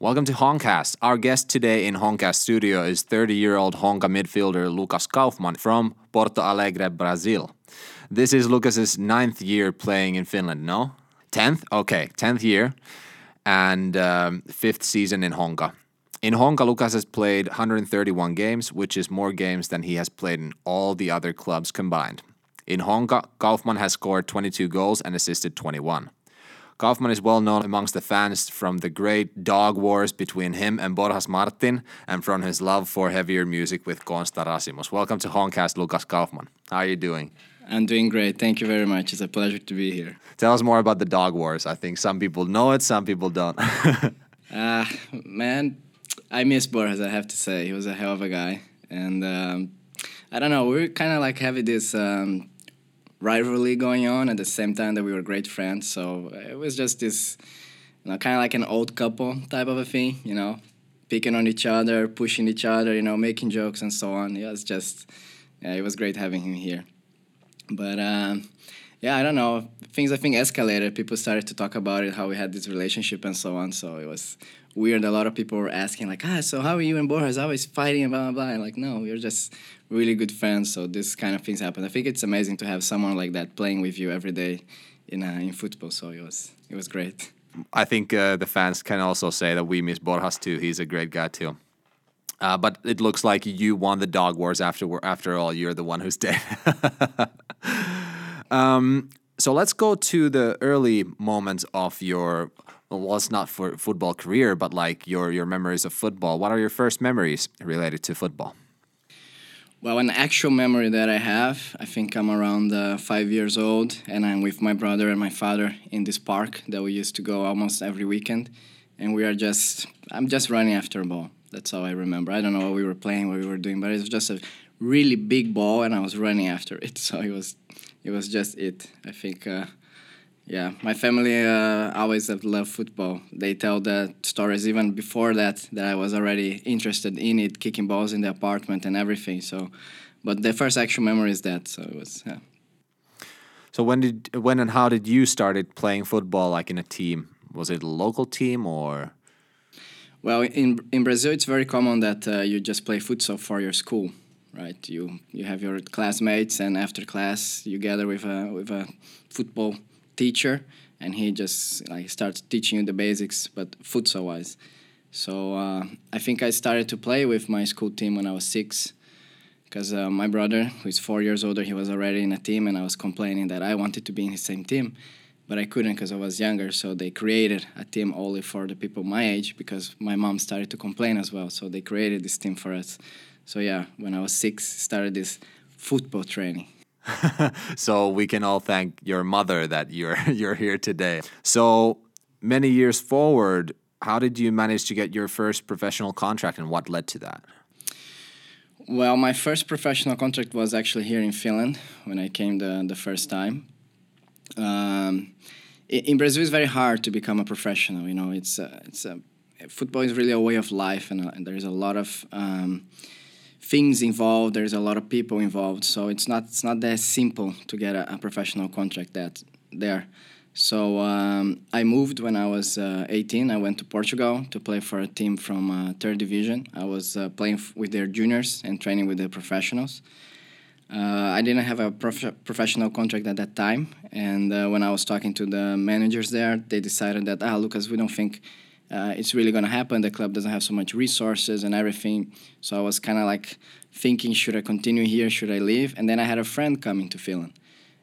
Welcome to Honcast. Our guest today in Honcast studio is 30-year-old Honka midfielder Lucas Kaufmann from Porto Alegre, Brazil. This is Lucas's ninth year playing in Finland, no? Tenth? Okay, tenth year and um, fifth season in Honka. In Honka, Lucas has played 131 games, which is more games than he has played in all the other clubs combined. In Honka, Kaufmann has scored 22 goals and assisted 21. Kaufmann is well known amongst the fans from the great dog wars between him and Borjas Martin and from his love for heavier music with Konsta Rasimus. Welcome to Honcast, Lucas Kaufmann. How are you doing? I'm doing great. Thank you very much. It's a pleasure to be here. Tell us more about the dog wars. I think some people know it, some people don't. uh, man, I miss Borjas, I have to say. He was a hell of a guy. And um, I don't know, we are kind of like having this um, rivalry going on at the same time that we were great friends. So it was just this, you know, kind of like an old couple type of a thing, you know, picking on each other, pushing each other, you know, making jokes and so on. It was just, yeah, it was great having him here. But um, yeah, I don't know. Things I think escalated. People started to talk about it, how we had this relationship and so on. So it was weird. A lot of people were asking like, ah, so how are you and Borjas always fighting and blah blah blah. And like, no, we were just really good friends. So this kind of things happen. I think it's amazing to have someone like that playing with you every day in uh, in football. So it was it was great. I think uh, the fans can also say that we miss Borjas too. He's a great guy too. Uh, but it looks like you won the dog wars after after all. You're the one who's dead. um, so let's go to the early moments of your well, it's not for football career, but like your your memories of football. What are your first memories related to football? Well, an actual memory that I have, I think I'm around uh, five years old, and I'm with my brother and my father in this park that we used to go almost every weekend, and we are just, I'm just running after a ball. That's all I remember. I don't know what we were playing, what we were doing, but it was just a really big ball, and I was running after it. So it was, it was just it. I think. Uh, yeah, my family uh, always have loved football. They tell the stories even before that that I was already interested in it, kicking balls in the apartment and everything. So, but the first actual memory is that. So it was. Yeah. So when did when and how did you started playing football like in a team? Was it a local team or? Well, in in Brazil, it's very common that uh, you just play futsal for your school, right? You you have your classmates, and after class, you gather with a with a football teacher, and he just like starts teaching you the basics, but futsal wise. So uh, I think I started to play with my school team when I was six, because uh, my brother, who is four years older, he was already in a team, and I was complaining that I wanted to be in the same team, but I couldn't because I was younger. So they created a team only for the people my age because my mom started to complain as well. So they created this team for us. So yeah, when I was six, started this football training. so we can all thank your mother that you're you're here today. So many years forward, how did you manage to get your first professional contract and what led to that? Well, my first professional contract was actually here in Finland when I came the, the first time. Um, in Brazil, it's very hard to become a professional. You know, it's a, it's a, football is really a way of life, and, and there's a lot of um, things involved. There's a lot of people involved, so it's not it's not that simple to get a, a professional contract that there. So um, I moved when I was uh, 18. I went to Portugal to play for a team from uh, third division. I was uh, playing with their juniors and training with the professionals. Uh, I didn't have a prof- professional contract at that time, and uh, when I was talking to the managers there, they decided that ah, Lucas, we don't think uh, it's really going to happen. The club doesn't have so much resources and everything. So I was kind of like thinking, should I continue here? Should I leave? And then I had a friend coming to Finland.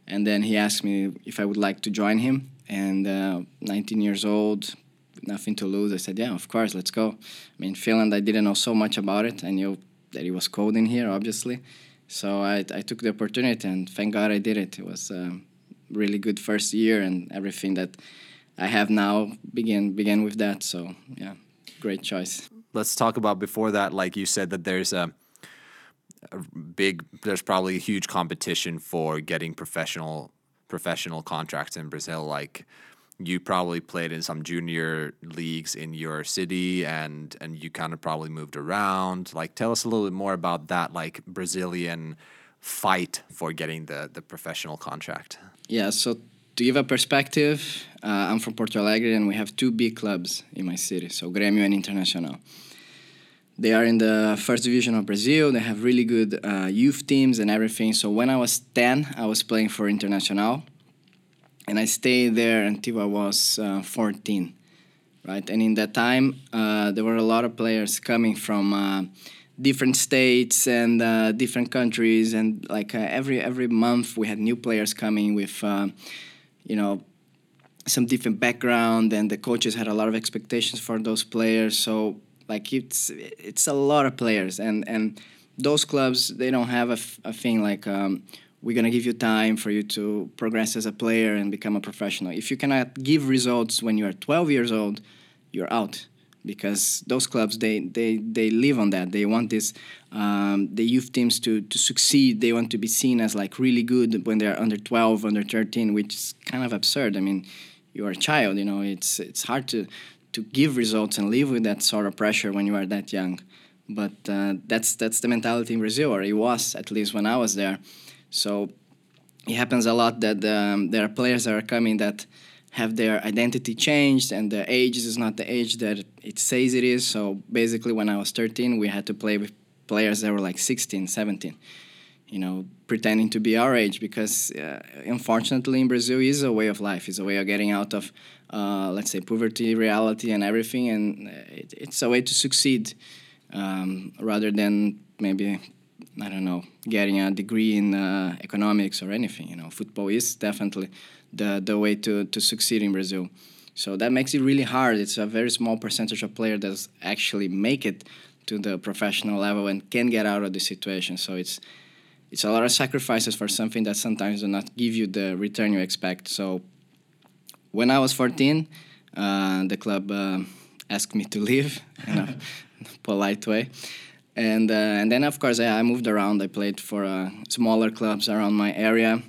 And then he asked me if I would like to join him. And uh, 19 years old, nothing to lose. I said, yeah, of course, let's go. I mean, Finland, I didn't know so much about it. I knew that it was cold in here, obviously. So I, I took the opportunity, and thank God I did it. It was a really good first year, and everything that I have now begin begin with that. So yeah, great choice. Let's talk about before that. Like you said, that there's a, a big, there's probably a huge competition for getting professional professional contracts in Brazil. Like you probably played in some junior leagues in your city and and you kind of probably moved around like tell us a little bit more about that like brazilian fight for getting the the professional contract yeah so to give a perspective, uh, I'm from Porto Alegre and we have two big clubs in my city, so Grêmio and Internacional. They are in the first division of Brazil. They have really good uh, youth teams and everything. So when I was 10, I was playing for Internacional and I stayed there until I was uh, 14, right? And in that time, uh, there were a lot of players coming from uh, different states and uh, different countries, and like uh, every every month we had new players coming with, uh, you know, some different background, and the coaches had a lot of expectations for those players. So like it's it's a lot of players, and and those clubs they don't have a, a thing like. Um, we're to give you time for you to progress as a player and become a professional. If you cannot give results when you are 12 years old, you're out because those clubs they they, they live on that. They want this um, the youth teams to to succeed. They want to be seen as like really good when they're under 12, under 13, which is kind of absurd. I mean, you are a child. You know, it's it's hard to to give results and live with that sort of pressure when you are that young. But uh, that's that's the mentality in Brazil, or it was at least when I was there. So it happens a lot that um, there are players that are coming that have their identity changed and the age is not the age that it says it is. So basically, when I was 13, we had to play with players that were like 16, 17, you know, pretending to be our age because uh, unfortunately in Brazil is a way of life, is a way of getting out of, uh, let's say, poverty, reality, and everything. And it, it's a way to succeed um, rather than maybe I don't know, getting a degree in uh, economics or anything. You know, football is definitely the the way to to succeed in Brazil. So that makes it really hard. It's a very small percentage of players that actually make it to the professional level and can get out of the situation. So it's it's a lot of sacrifices for something that sometimes do not give you the return you expect. So when I was 14, uh, the club uh, asked me to leave in a polite way and uh, and then of course I, I moved around. I played for uh, smaller clubs around my area.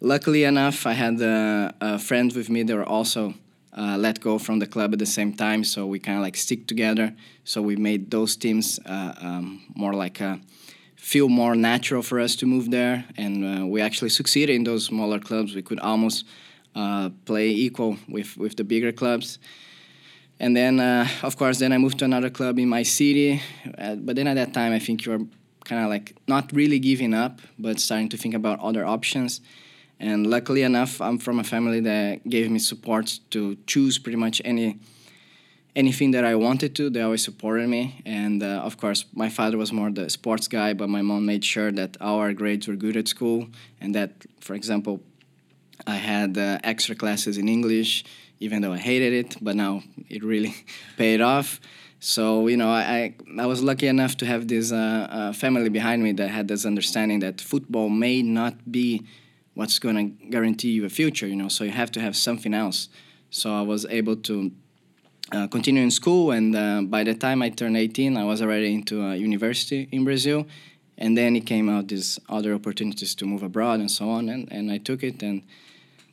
Luckily enough, I had uh, a friend with me. that were also uh, let go from the club at the same time, so we kind of like stick together. So we made those teams uh, um, more like a, feel more natural for us to move there, and uh, we actually succeeded in those smaller clubs. We could almost play equal with with the bigger clubs and then uh, of course then i moved to another club in my city uh, but then at that time i think you're kind of like not really giving up but starting to think about other options and luckily enough i'm from a family that gave me support to choose pretty much any anything that i wanted to they always supported me and uh, of course my father was more the sports guy but my mom made sure that our grades were good at school and that for example i had uh, extra classes in english even though I hated it, but now it really paid off. So you know, I I was lucky enough to have this uh, uh, family behind me that had this understanding that football may not be what's going to guarantee you a future. You know, so you have to have something else. So I was able to uh, continue in school, and uh, by the time I turned 18, I was already into a university in Brazil. And then it came out these other opportunities to move abroad and so on, and, and I took it and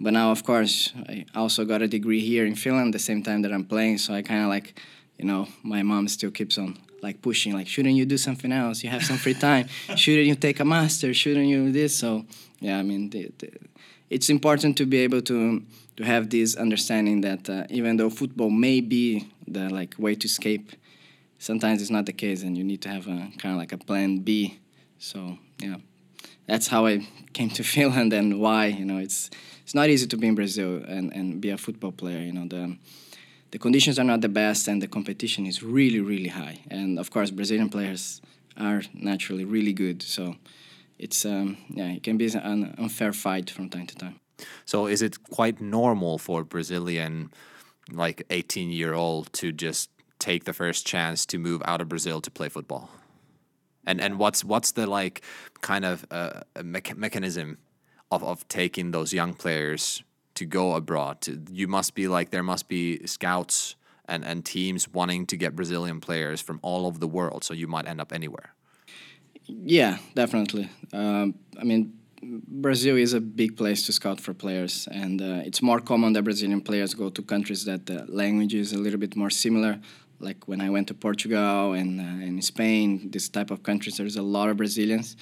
but now, of course, I also got a degree here in Finland the same time that I'm playing. So I kind of like, you know, my mom still keeps on like pushing, like, shouldn't you do something else? You have some free time. shouldn't you take a master? Shouldn't you do this? So yeah, I mean, the, the, it's important to be able to to have this understanding that uh, even though football may be the like way to escape, sometimes it's not the case, and you need to have a kind of like a plan B. So yeah, that's how I came to Finland and why. You know, it's it's not easy to be in Brazil and, and be a football player. You know, the the conditions are not the best and the competition is really really high. And of course, Brazilian players are naturally really good. So it's um, yeah, it can be an unfair fight from time to time. So is it quite normal for Brazilian like 18 year old to just take the first chance to move out of Brazil to play football? And and what's what's the like kind of uh, me- mechanism of, of taking those young players to go abroad. To, you must be like there must be scouts and, and teams wanting to get Brazilian players from all over the world. So you might end up anywhere. Yeah, definitely. Um, I mean, Brazil is a big place to scout for players, and uh, it's more common that Brazilian players go to countries that the language is a little bit more similar. Like when I went to Portugal and uh, in Spain, this type of countries, there's a lot of Brazilians,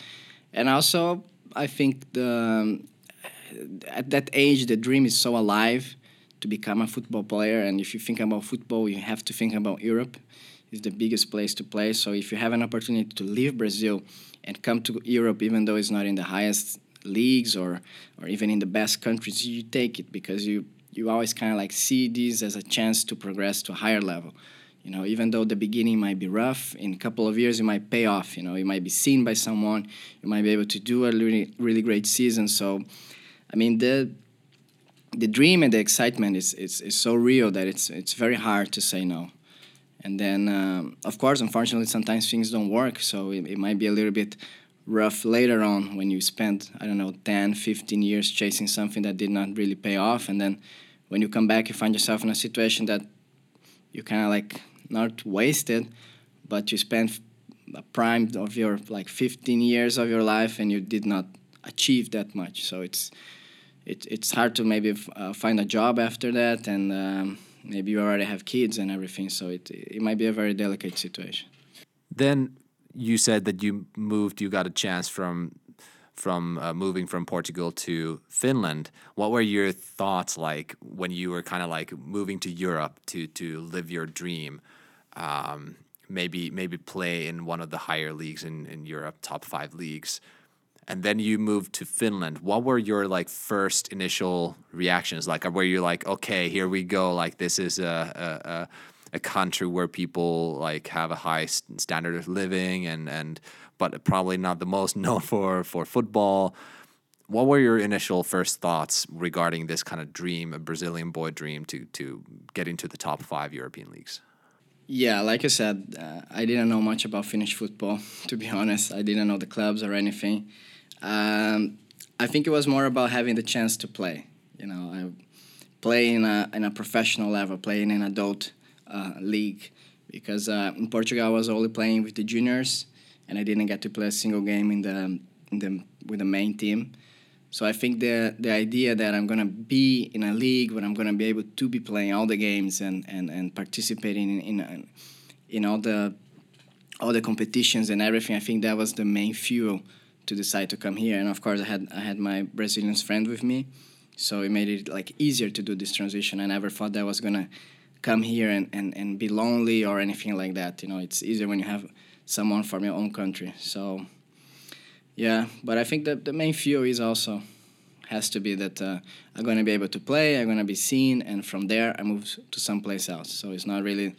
and also I think the at that age, the dream is so alive to become a football player. And if you think about football, you have to think about Europe. It's the biggest place to play. So if you have an opportunity to leave Brazil and come to Europe, even though it's not in the highest leagues or or even in the best countries, you take it because you you always kind of like see this as a chance to progress to a higher level. You know, even though the beginning might be rough, in a couple of years it might pay off. You know, you might be seen by someone, you might be able to do a really really great season. So, I mean the the dream and the excitement is, is, is so real that it's it's very hard to say no. And then, um, of course, unfortunately, sometimes things don't work. So it, it might be a little bit rough later on when you spend i don't know 10 15 years chasing something that did not really pay off and then when you come back you find yourself in a situation that you kind of like not wasted but you spent a prime of your like 15 years of your life and you did not achieve that much so it's it, it's hard to maybe uh, find a job after that and um, maybe you already have kids and everything so it, it might be a very delicate situation then you said that you moved, you got a chance from from uh, moving from Portugal to Finland. What were your thoughts like when you were kind of like moving to Europe to to live your dream? Um, maybe maybe play in one of the higher leagues in, in Europe, top five leagues. And then you moved to Finland. What were your like first initial reactions? Like, were you like, okay, here we go? Like, this is a, a, a country where people like have a high standard of living and and but probably not the most known for for football. What were your initial first thoughts regarding this kind of dream, a Brazilian boy dream, to to get into the top five European leagues? Yeah, like I said, uh, I didn't know much about Finnish football. To be honest, I didn't know the clubs or anything. Um, I think it was more about having the chance to play. You know, I play in a in a professional level, playing in an adult uh, league because uh, in Portugal I was only playing with the juniors and I didn't get to play a single game in the in the with the main team. So I think the the idea that I'm gonna be in a league where I'm gonna be able to be playing all the games and and, and participating in, in in all the all the competitions and everything, I think that was the main fuel to decide to come here. And of course, I had I had my Brazilian friend with me, so it made it like easier to do this transition. I never thought that I was gonna come here and, and, and be lonely or anything like that. You know, it's easier when you have someone from your own country. So, yeah, but I think that the main fuel is also has to be that uh, I'm to be able to play, I'm to be seen, and from there I move to someplace else. So it's not really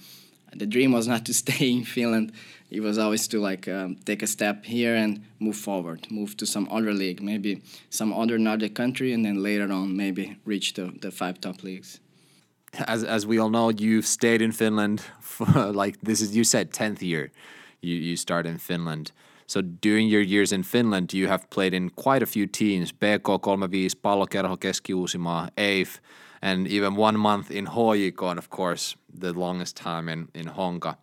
the dream was not to stay in Finland. It was always to like um, take a step here and move forward, move to some other league, maybe some other Nordic country, and then later on maybe reach the, the five top leagues as as we all know, you've stayed in Finland for like this is you said tenth year. You you start in Finland. So during your years in Finland, you have played in quite a few teams: PK35, Pallokerho, Keski-Uusimaa, EIF, and even one month in HJK, and of course the longest time in in Honka.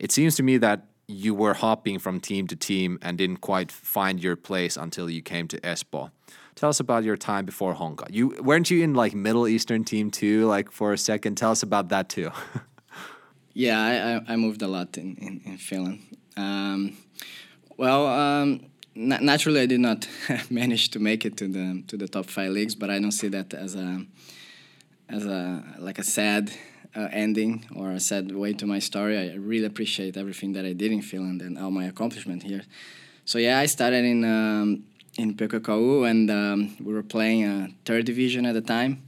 It seems to me that you were hopping from team to team and didn't quite find your place until you came to Espoo. Tell us about your time before Honka. You weren't you in like Middle Eastern team too, like for a second? Tell us about that too. yeah, I, I, moved a lot in in, in Finland. Um, well, um, naturally, I did not manage to make it to the to the top five leagues, but I don't see that as a as a like a sad uh, ending or a sad way to my story. I really appreciate everything that I did in Finland and all my accomplishment here. So yeah, I started in um, in PKKU, and um, we were playing a third division at the time.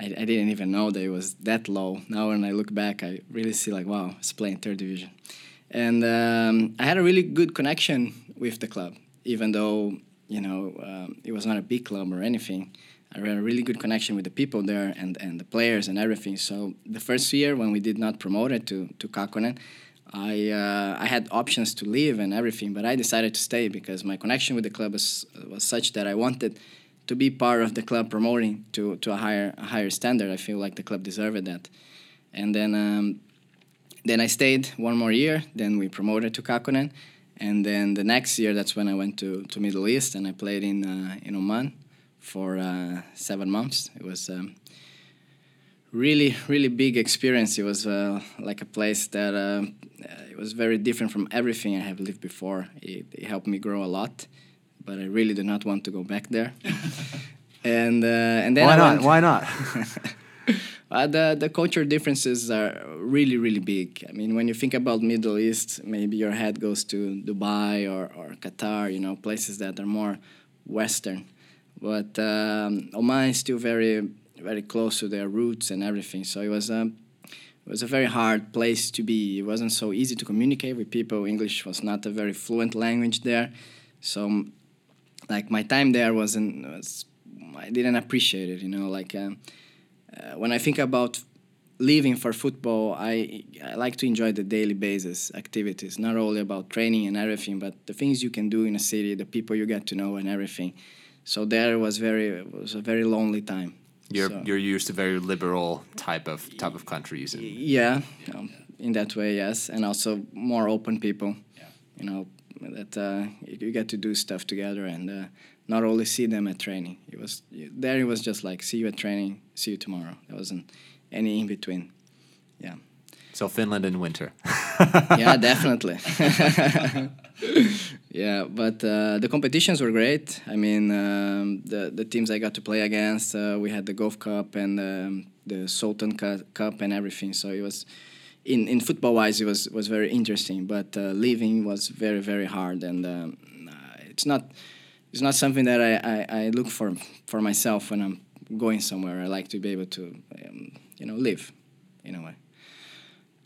I, I didn't even know that it was that low. Now when I look back, I really see like, wow, it's playing third division. And um, I had a really good connection with the club, even though you know um, it was not a big club or anything. I had a really good connection with the people there and, and the players and everything. So the first year when we did not promote it to to Kakkonen, I uh, I had options to leave and everything, but I decided to stay because my connection with the club was was such that I wanted to be part of the club promoting to, to a higher a higher standard. I feel like the club deserved that, and then um, then I stayed one more year. Then we promoted to Kakkonen, and then the next year that's when I went to, to Middle East and I played in uh, in Oman for uh, seven months. It was um, really really big experience. It was uh, like a place that uh, it was very different from everything I have lived before. It, it, helped me grow a lot, but I really do not want to go back there. and uh, and then Why I not? went- Why not? Uh, the the culture differences are really really big. I mean, when you think about Middle East, maybe your head goes to Dubai or, or Qatar, you know, places that are more Western. But um, Oman is still very very close to their roots and everything. So it was a it was a very hard place to be. It wasn't so easy to communicate with people. English was not a very fluent language there, so like my time there wasn't was I didn't appreciate it. You know, like. Um, uh, when I think about leaving for football, I I like to enjoy the daily basis activities, not only about training and everything, but the things you can do in a city, the people you get to know, and everything. So there was very was a very lonely time. You're So- you're used to very liberal type of type of countries. And, Yeah, um, in that way, yes, and also more open people. Yeah. You know that uh, you you get to do stuff together and uh, not only see them at training. It was there. It was just like see you at training, see you tomorrow. There wasn't any in between. Yeah. so Finland in winter. yeah, definitely. yeah, but uh, the competitions were great. I mean, um, the the teams I got to play against, uh, we had the Gulf Cup and um, the Sultan Cu- Cup and everything. So it was, in, in football wise, it was was very interesting. But uh, leaving was very very hard, and um, it's not it's not something that I, I, I look for for myself when I'm going somewhere. I like to be able to um, you know live in a way.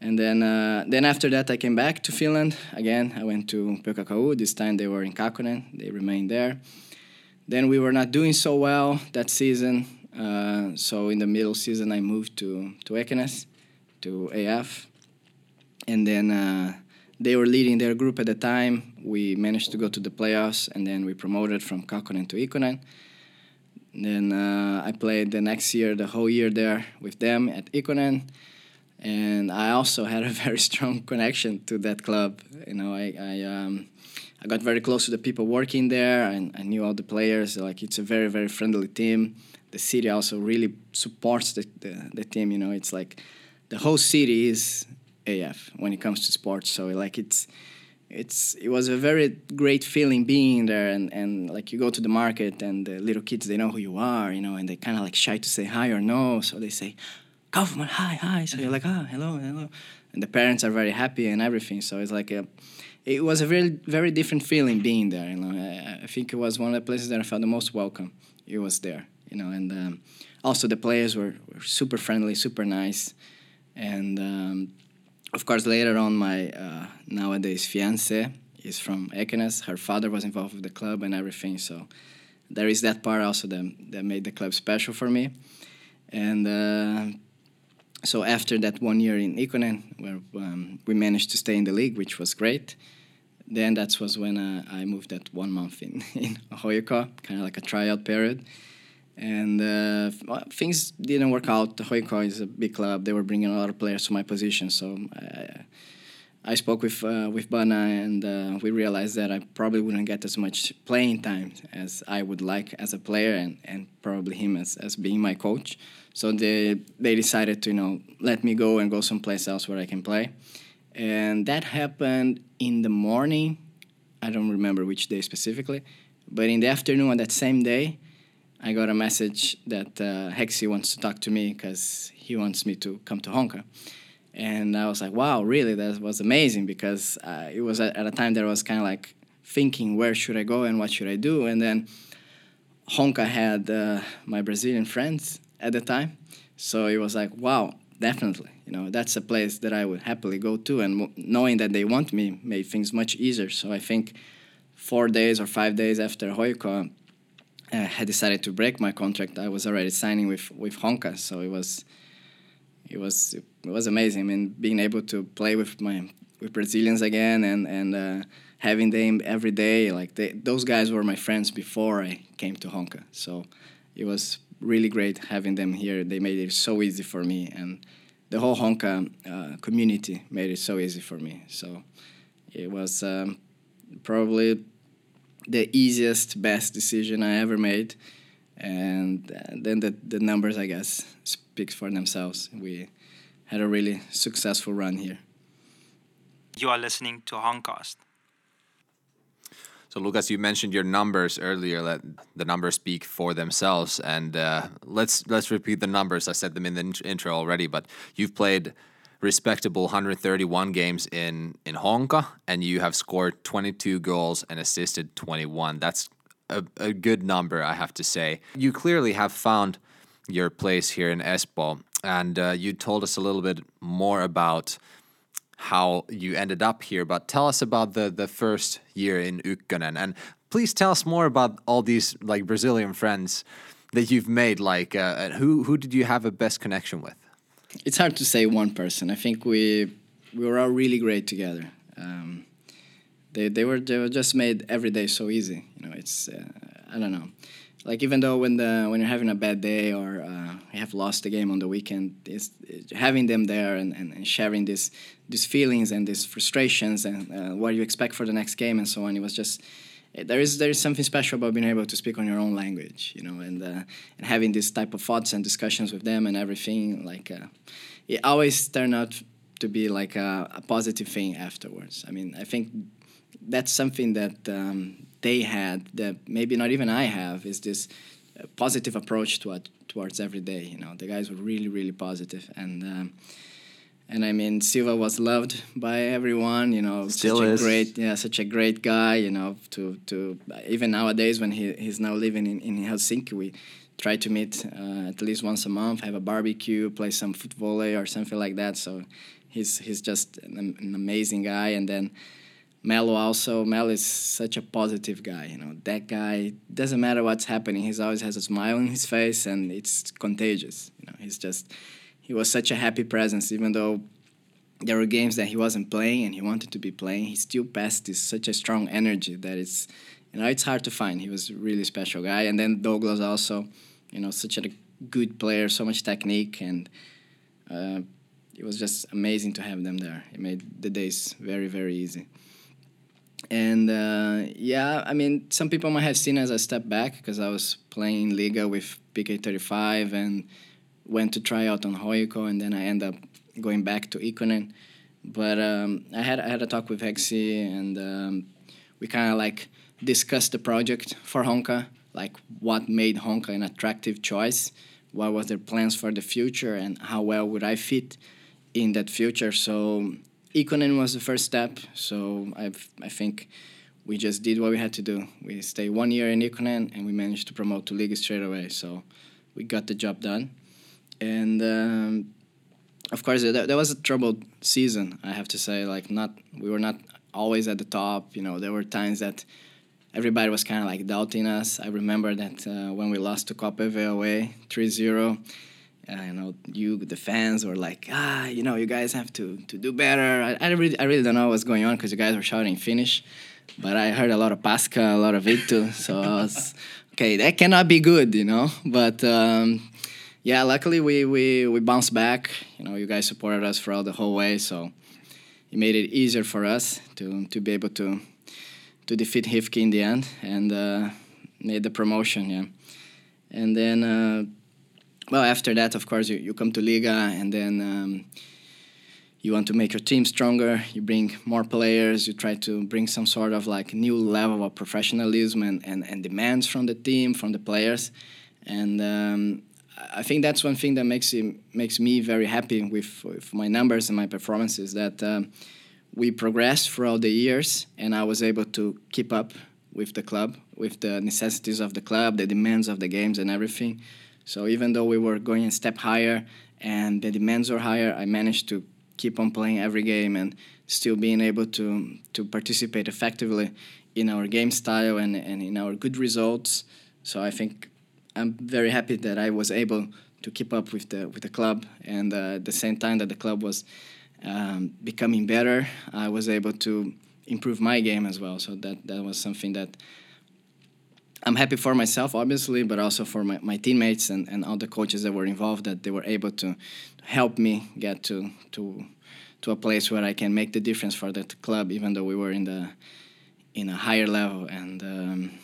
And then, uh, then after that, I came back to Finland again. I went to PKKU. This time they were in Kakkonen. They remained there. Then we were not doing so well that season. Uh, so in the middle season, I moved to to Ekenäs, to AF, and then uh, they were leading their group at the time. We managed to go to the playoffs, and then we promoted from Kakkonen to Ykkönen. Then uh, I played the next year, the whole year there with them at Ykkönen and I also had a very strong connection to that club. You know, I I, um, I got very close to the people working there, and I knew all the players. Like it's a very very friendly team. The city also really supports the, the, the team. You know, it's like the whole city is AF when it comes to sports. So like it's it's it was a very great feeling being there and, and like you go to the market and the little kids they know who you are you know and they kind of like shy to say hi or no so they say Kaufmann, hi, hi. So you're like, ah, hello, hello. And the parents are very happy and everything. So it's like a, it was a very, very different feeling being there. You know, I, I think it was one of the places that I felt the most welcome. It was there, you know, and um, also the players were, were super friendly, super nice, and um, of course later on my uh, nowadays fiance is from Ekenäs. Her father was involved with the club and everything. So there is that part also that that made the club special for me, and. Uh, so after that one year in Ykkönen, where um, we managed to stay in the league, which was great, then that was when uh, I moved that one month in in HJK, kind of like a tryout period, and uh, things didn't work out. HJK is a big club; they were bringing a lot of players to my position, so. I, I spoke with uh, with Bana and uh, we realized that I probably wouldn't get as much playing time as I would like as a player and, and probably him as, as being my coach. So they they decided to you know let me go and go someplace else where I can play, and that happened in the morning. I don't remember which day specifically, but in the afternoon on that same day, I got a message that uh, Hexi wants to talk to me because he wants me to come to Honka. And I was like, wow, really? That was amazing because uh, it was at, at a time that I was kind of like thinking, where should I go and what should I do? And then Honka had uh, my Brazilian friends at the time. So it was like, wow, definitely. You know, that's a place that I would happily go to. And knowing that they want me made things much easier. So I think four days or five days after HJK uh, had decided to break my contract, I was already signing with, with Honka. So it was it was it was amazing. I mean, being able to play with my with Brazilians again and and uh, having them every day, like they, those guys were my friends before I came to Honka. So it was really great having them here. They made it so easy for me, and the whole Honka uh, community made it so easy for me. So it was um, probably the easiest, best decision I ever made. And uh, then the, the numbers, I guess, speaks for themselves. We had a really successful run here. You are listening to Honcast. So, Lucas, you mentioned your numbers earlier. That the numbers speak for themselves, and uh, let's let's repeat the numbers. I said them in the intro already, but you've played respectable 131 games in in Honka, and you have scored 22 goals and assisted 21. That's a, a good number, I have to say. You clearly have found your place here in Espoo, and uh, you told us a little bit more about how you ended up here. But tell us about the the first year in Ykkönen, and please tell us more about all these like Brazilian friends that you've made. Like, uh, who who did you have a best connection with? It's hard to say one person. I think we we were all really great together. Um, they they were they were just made every day so easy. You know, it's uh, I don't know like even though when the when you're having a bad day or uh, you have lost the game on the weekend, it's having them there and, and, and, sharing this these feelings and these frustrations and uh, what you expect for the next game and so on. It was just there is there is something special about being able to speak on your own language, you know, and uh, and having this type of thoughts and discussions with them and everything. Like uh, it always turned out to be like a, a positive thing afterwards. I mean, I think that's something that um, they had that maybe not even I have is this uh, positive approach to towards every day. You know, the guys were really really positive and. Um, and I mean, Silva was loved by everyone. You know, Still such is. a great, yeah, such a great guy. You know, to to even nowadays when he he's now living in, in Helsinki, we try to meet uh, at least once a month, have a barbecue, play some football or something like that. So he's he's just an, an amazing guy. And then Melo also. Melo is such a positive guy. You know, that guy doesn't matter what's happening. He always has a smile on his face, and it's contagious. You know, he's just he was such a happy presence, even though there were games that he wasn't playing and he wanted to be playing. He still passed this such a strong energy that it's you know it's hard to find. He was a really special guy, and then Douglas also, you know, such a good player, so much technique, and uh, it was just amazing to have them there. It made the days very very easy and uh, yeah, I mean, some people might have seen as a step back because I was playing Liga with PK35 and went to try out on HJK, and then I end up going back to Ykkönen. But um, I had I had a talk with Hexi, and um, we kind of like discussed the project for Honka, like what made Honka an attractive choice, what was their plans for the future, and how well would I fit in that future. So Ykkönen was the first step, so I've, I think we just did what we had to do. We stayed one year in Ykkönen and we managed to promote to League straight away. So we got the job done. And um, of course, there, there was a troubled season, I have to say. Like, not we were not always at the top. You know, there were times that everybody was kind of like doubting us. I remember that uh, when we lost to Copa away 3 0 you know, you the fans were like, ah, you know, you guys have to to do better. I, I really I really don't know what's going on because you guys were shouting Finnish, but I heard a lot of Pasca, a lot of Vitu, so I was okay. That cannot be good, you know. But um, yeah, luckily we we we bounced back. You know, you guys supported us throughout the whole way, so it made it easier for us to to be able to to defeat HIFK in the end and uh, made the promotion. Yeah, and then. Uh, well, after that, of course, you, you come to Liga and then um, you want to make your team stronger. You bring more players. You try to bring some sort of like new level of professionalism and, and, and demands from the team, from the players. And um, I think that's one thing that makes it, makes me very happy with, with my numbers and my performances that um, we progressed throughout the years and I was able to keep up with the club, with the necessities of the club, the demands of the games and everything. So even though we were going a step higher and the demands were higher, I managed to keep on playing every game and still being able to to participate effectively in our game style and, and in our good results. So I think I'm very happy that I was able to keep up with the with the club and uh, at the same time that the club was um, becoming better, I was able to improve my game as well. So that that was something that I'm happy for myself, obviously, but also for my, my teammates and, and all the coaches that were involved that they were able to help me get to to to a place where I can make the difference for that club, even though we were in the in a higher level. And um,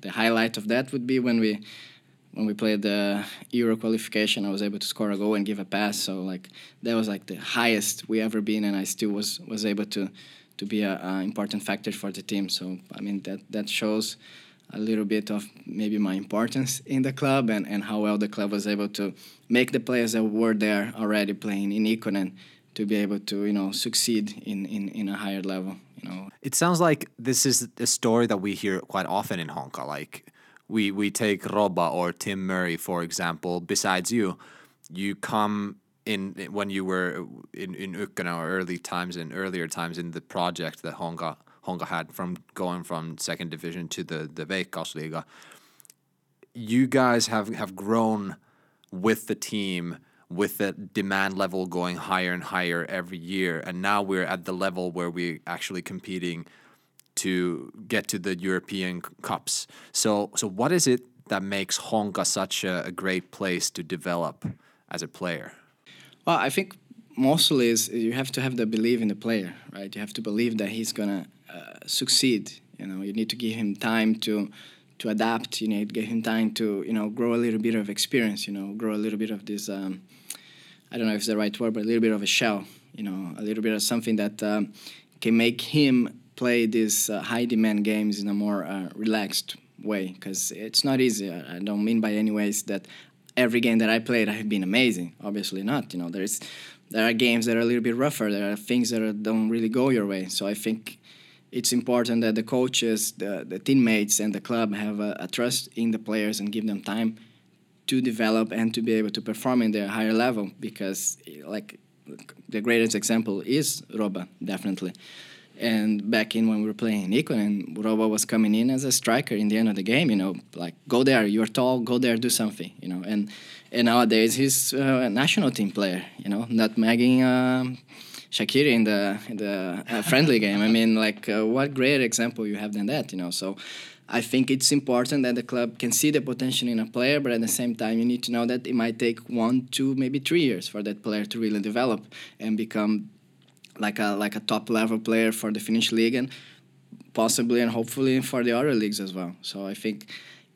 the highlight of that would be when we when we played the Euro qualification. I was able to score a goal and give a pass. So like that was like the highest we ever been, and I still was was able to to be an important factor for the team. So I mean that that shows a little bit of maybe my importance in the club and, and how well the club was able to make the players that were there already playing in Ykkönen to be able to you know succeed in, in, in a higher level you know. It sounds like this is a story that we hear quite often in honka like we we take roba or tim murray for example besides you. You come in when you were in in Ykkönen or early times in earlier times in the project that honka honka had from going from second division to the the Veikkausliiga you guys have have grown with the team with the demand level going higher and higher every year. And now we're at the level where we're actually competing to get to the European Cups. So, so what is it that makes Honka such a, a great place to develop as a player? Well, I think mostly is you have to have the belief in the player, right? You have to believe that he's gonna succeed. You know, you need to give him time to to adapt. You need to give him time to you know grow a little bit of experience. You know, grow a little bit of this. Um, I don't know if it's the right word, but a little bit of a shell. You know, a little bit of something that um, can make him play these uh, high demand games in a more uh, relaxed way. Because it's not easy. I don't mean by any ways that every game that I played have been amazing. Obviously not. You know, there's there are games that are a little bit rougher. There are things that are, don't really go your way. So I think it's important that the coaches, the, the teammates, and the club have a, a, trust in the players and give them time to develop and to be able to perform in their higher level. Because, like, the greatest example is Roba, definitely. And back in when we were playing in and Roba was coming in as a striker in the end of the game. You know, like go there, you're tall, go there, do something. You know, and and nowadays he's a national team player. You know, nutmegging. Um, Shaqiri in the in the uh, friendly game. I mean, like uh, what greater example you have than that, you know? So I think it's important that the club can see the potential in a player, but at the same time, you need to know that it might take one, two, maybe three years for that player to really develop and become like a like a top level player for the Finnish league and possibly and hopefully for the other leagues as well. So I think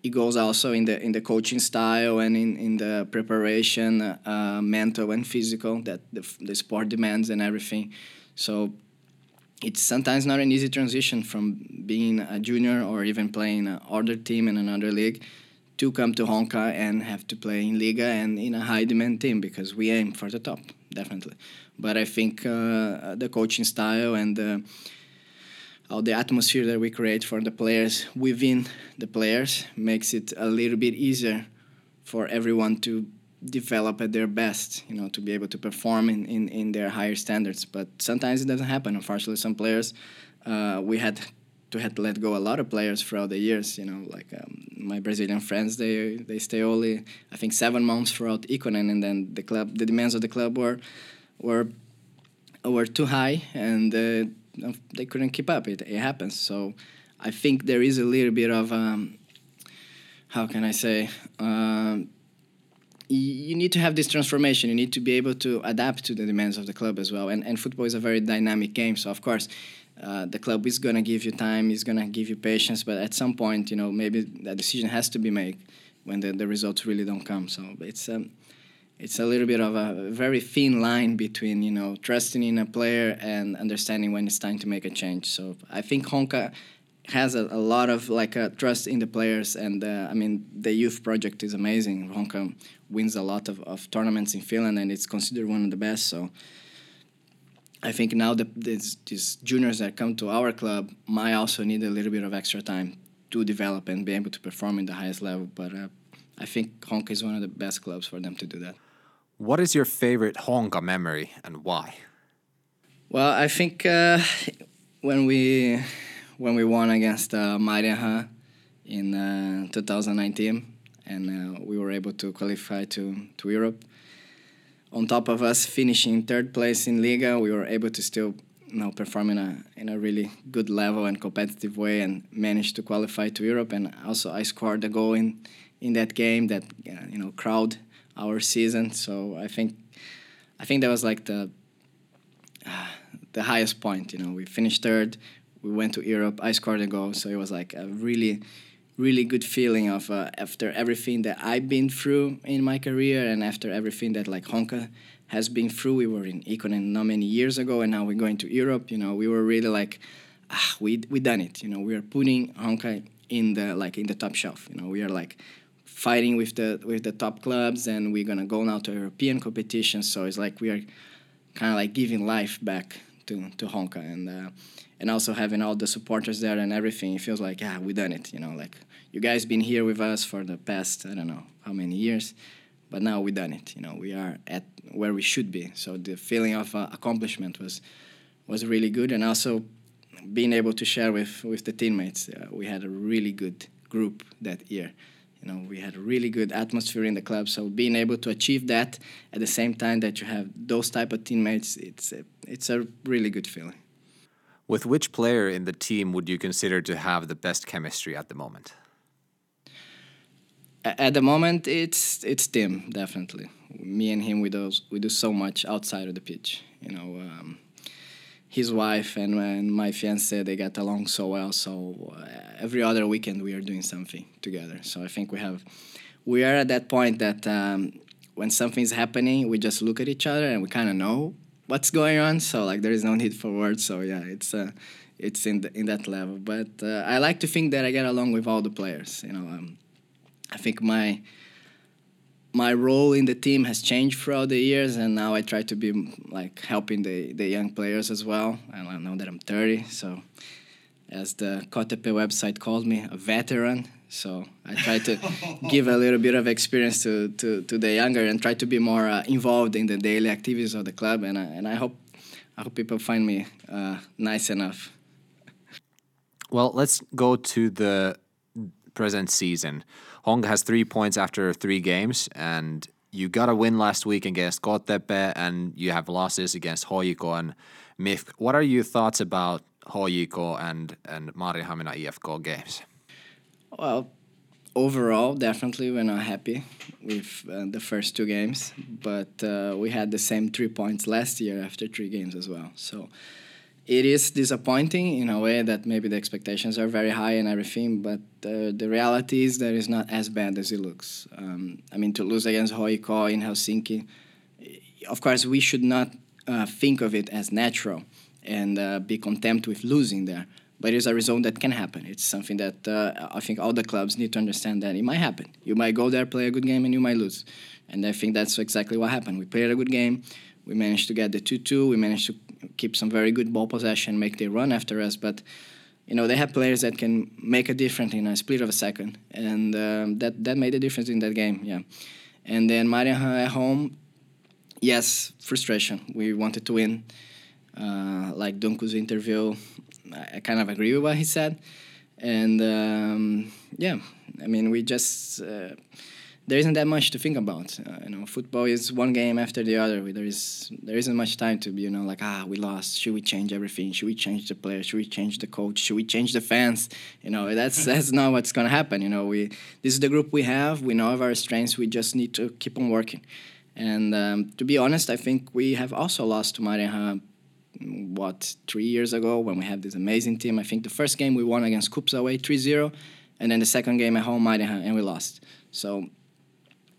it goes also in the in the coaching style and in, in the preparation, uh, mental and physical that the, the sport demands and everything. So it's sometimes not an easy transition from being a junior or even playing another team in another league to come to Honka and have to play in Liga and in a high demand team because we aim for the top definitely. But I think uh, the coaching style and uh, the atmosphere that we create for the players within the players makes it a little bit easier for everyone to develop at their best, you know, to be able to perform in, in, in their higher standards. But sometimes it doesn't happen. Unfortunately, some players, uh, we had to had to let go a lot of players throughout the years. You know, like um, my Brazilian friends, they they stay only I think seven months throughout Ykkönen, and then the club, the demands of the club were were were too high, and uh, they couldn't keep up. It, it happens. So I think there is a little bit of um, how can I say. Um, you need to have this transformation. You need to be able to adapt to the demands of the club as well. And, and football is a very dynamic game. So, of course, uh, the club is going to give you time, is going to give you patience. But at some point, you know, maybe that decision has to be made when the, the results really don't come. So, it's um, it's a little bit of a very thin line between you know trusting in a player and understanding when it's time to make a change. So I think Honka has a, a lot of like trust in the players, and uh, I mean the youth project is amazing. Honka wins a lot of, of tournaments in Finland, and it's considered one of the best. So I think now the these, these juniors that come to our club might also need a little bit of extra time to develop and be able to perform in the highest level. But uh, I think Honka is one of the best clubs for them to do that. What is your favorite Honka memory and why? Well, I think uh, when we when we won against uh, in uh, 2019, and uh, we were able to qualify to to Europe. On top of us finishing third place in Liga, we were able to still you know perform in a in a really good level and competitive way, and managed to qualify to Europe. And also, I scored a goal in in that game that uh, you know crowd our season. So I think I think that was like the uh, the highest point. You know, we finished third. We went to Europe. I scored a goal, so it was like a really really good feeling of uh, after everything that I've been through in my career and after everything that like Honka has been through. We were in Ykkönen not many years ago, and now we're going to Europe. You know, we were really like, ah, we we done it. You know, we are putting Honka in the like in the top shelf. You know, we are like fighting with the with the top clubs, and we're gonna go now to European competitions. So it's like we are kind of like giving life back to to Honka and. Uh, and also having all the supporters there and everything, it feels like yeah, we done it. You know, like you guys been here with us for the past I don't know how many years, but now we done it. You know, we are at where we should be. So the feeling of uh, accomplishment was was really good, and also being able to share with with the teammates. Uh, we had a really good group that year. You know, we had a really good atmosphere in the club. So being able to achieve that at the same time that you have those type of teammates, it's a, it's a really good feeling. With which player in the team would you consider to have the best chemistry at the moment? At the moment, it's it's Tim definitely. Me and him, we do we do so much outside of the pitch. You know, um, his wife and, and my fiance they get along so well. So uh, every other weekend we are doing something together. So I think we have we are at that point that um, when something's happening, we just look at each other and we kind of know what's going on. So like there is no need for words. So yeah, it's uh, it's in the, in that level. But uh, I like to think that I get along with all the players. You know, um, I think my my role in the team has changed throughout the years, and now I try to be like helping the the young players as well. And I know that I'm 30, so as the KTP website called me, a veteran. So I try to give a little bit of experience to, to, to the younger and try to be more uh, involved in the daily activities of the club. And I, and I hope I hope people find me uh, nice enough. Well, let's go to the present season. Honka has three points after three games, and you got a win last week against KTP, and you have losses against HJK and MIF. What are your thoughts about HJK and and Maarianhamina IFK games? Well, overall, definitely we're not happy with uh, the first two games, but uh, we had the same three points last year after three games as well. So it is disappointing in a way that maybe the expectations are very high and everything, but uh, the reality is that it's not as bad as it looks. Um, I mean, to lose against HJK in Helsinki, of course, we should not uh, think of it as natural and uh, be content with losing there but it's a result that can happen. It's something that uh, I think all the clubs need to understand that it might happen. You might go there, play a good game, and you might lose. And I think that's exactly what happened. We played a good game. We managed to get the 2 2. We managed to keep some very good ball possession, make the run after us. But, you know, they have players that can make a difference in a split of a second. And um, that, that made a difference in that game, yeah. And then Maarianha at home, yes, frustration. We wanted to win. Uh, like Dunku's interview, I kind of agree with what he said, and um, yeah, I mean we just uh, there isn't that much to think about. Uh, you know, football is one game after the other. There is there isn't much time to be you know like ah we lost. Should we change everything? Should we change the players? Should we change the coach? Should we change the fans? You know that's that's not what's gonna happen. You know we this is the group we have. We know of our strengths. We just need to keep on working. And um, to be honest, I think we have also lost to Maarianha what three years ago when we had this amazing team. I think the first game we won against KuPS away 3-0, and then the second game at home and we lost. So,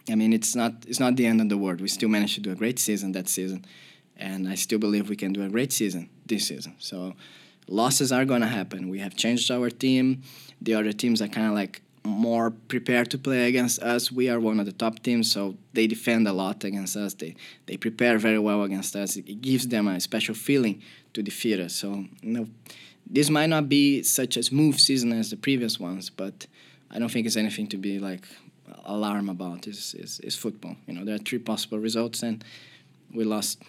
I mean, it's not it's not the end of the world. We still managed to do a great season that season, and I still believe we can do a great season this season. So, losses are going to happen. We have changed our team. The other teams are kind of like more prepared to play against us. We are one of the top teams, so they defend a lot against us. They they prepare very well against us. It gives them a special feeling to defeat us. So you know, this might not be such a smooth season as the previous ones, but I don't think it's anything to be like alarm about. is, it's, it's football. You know, there are three possible results, and we lost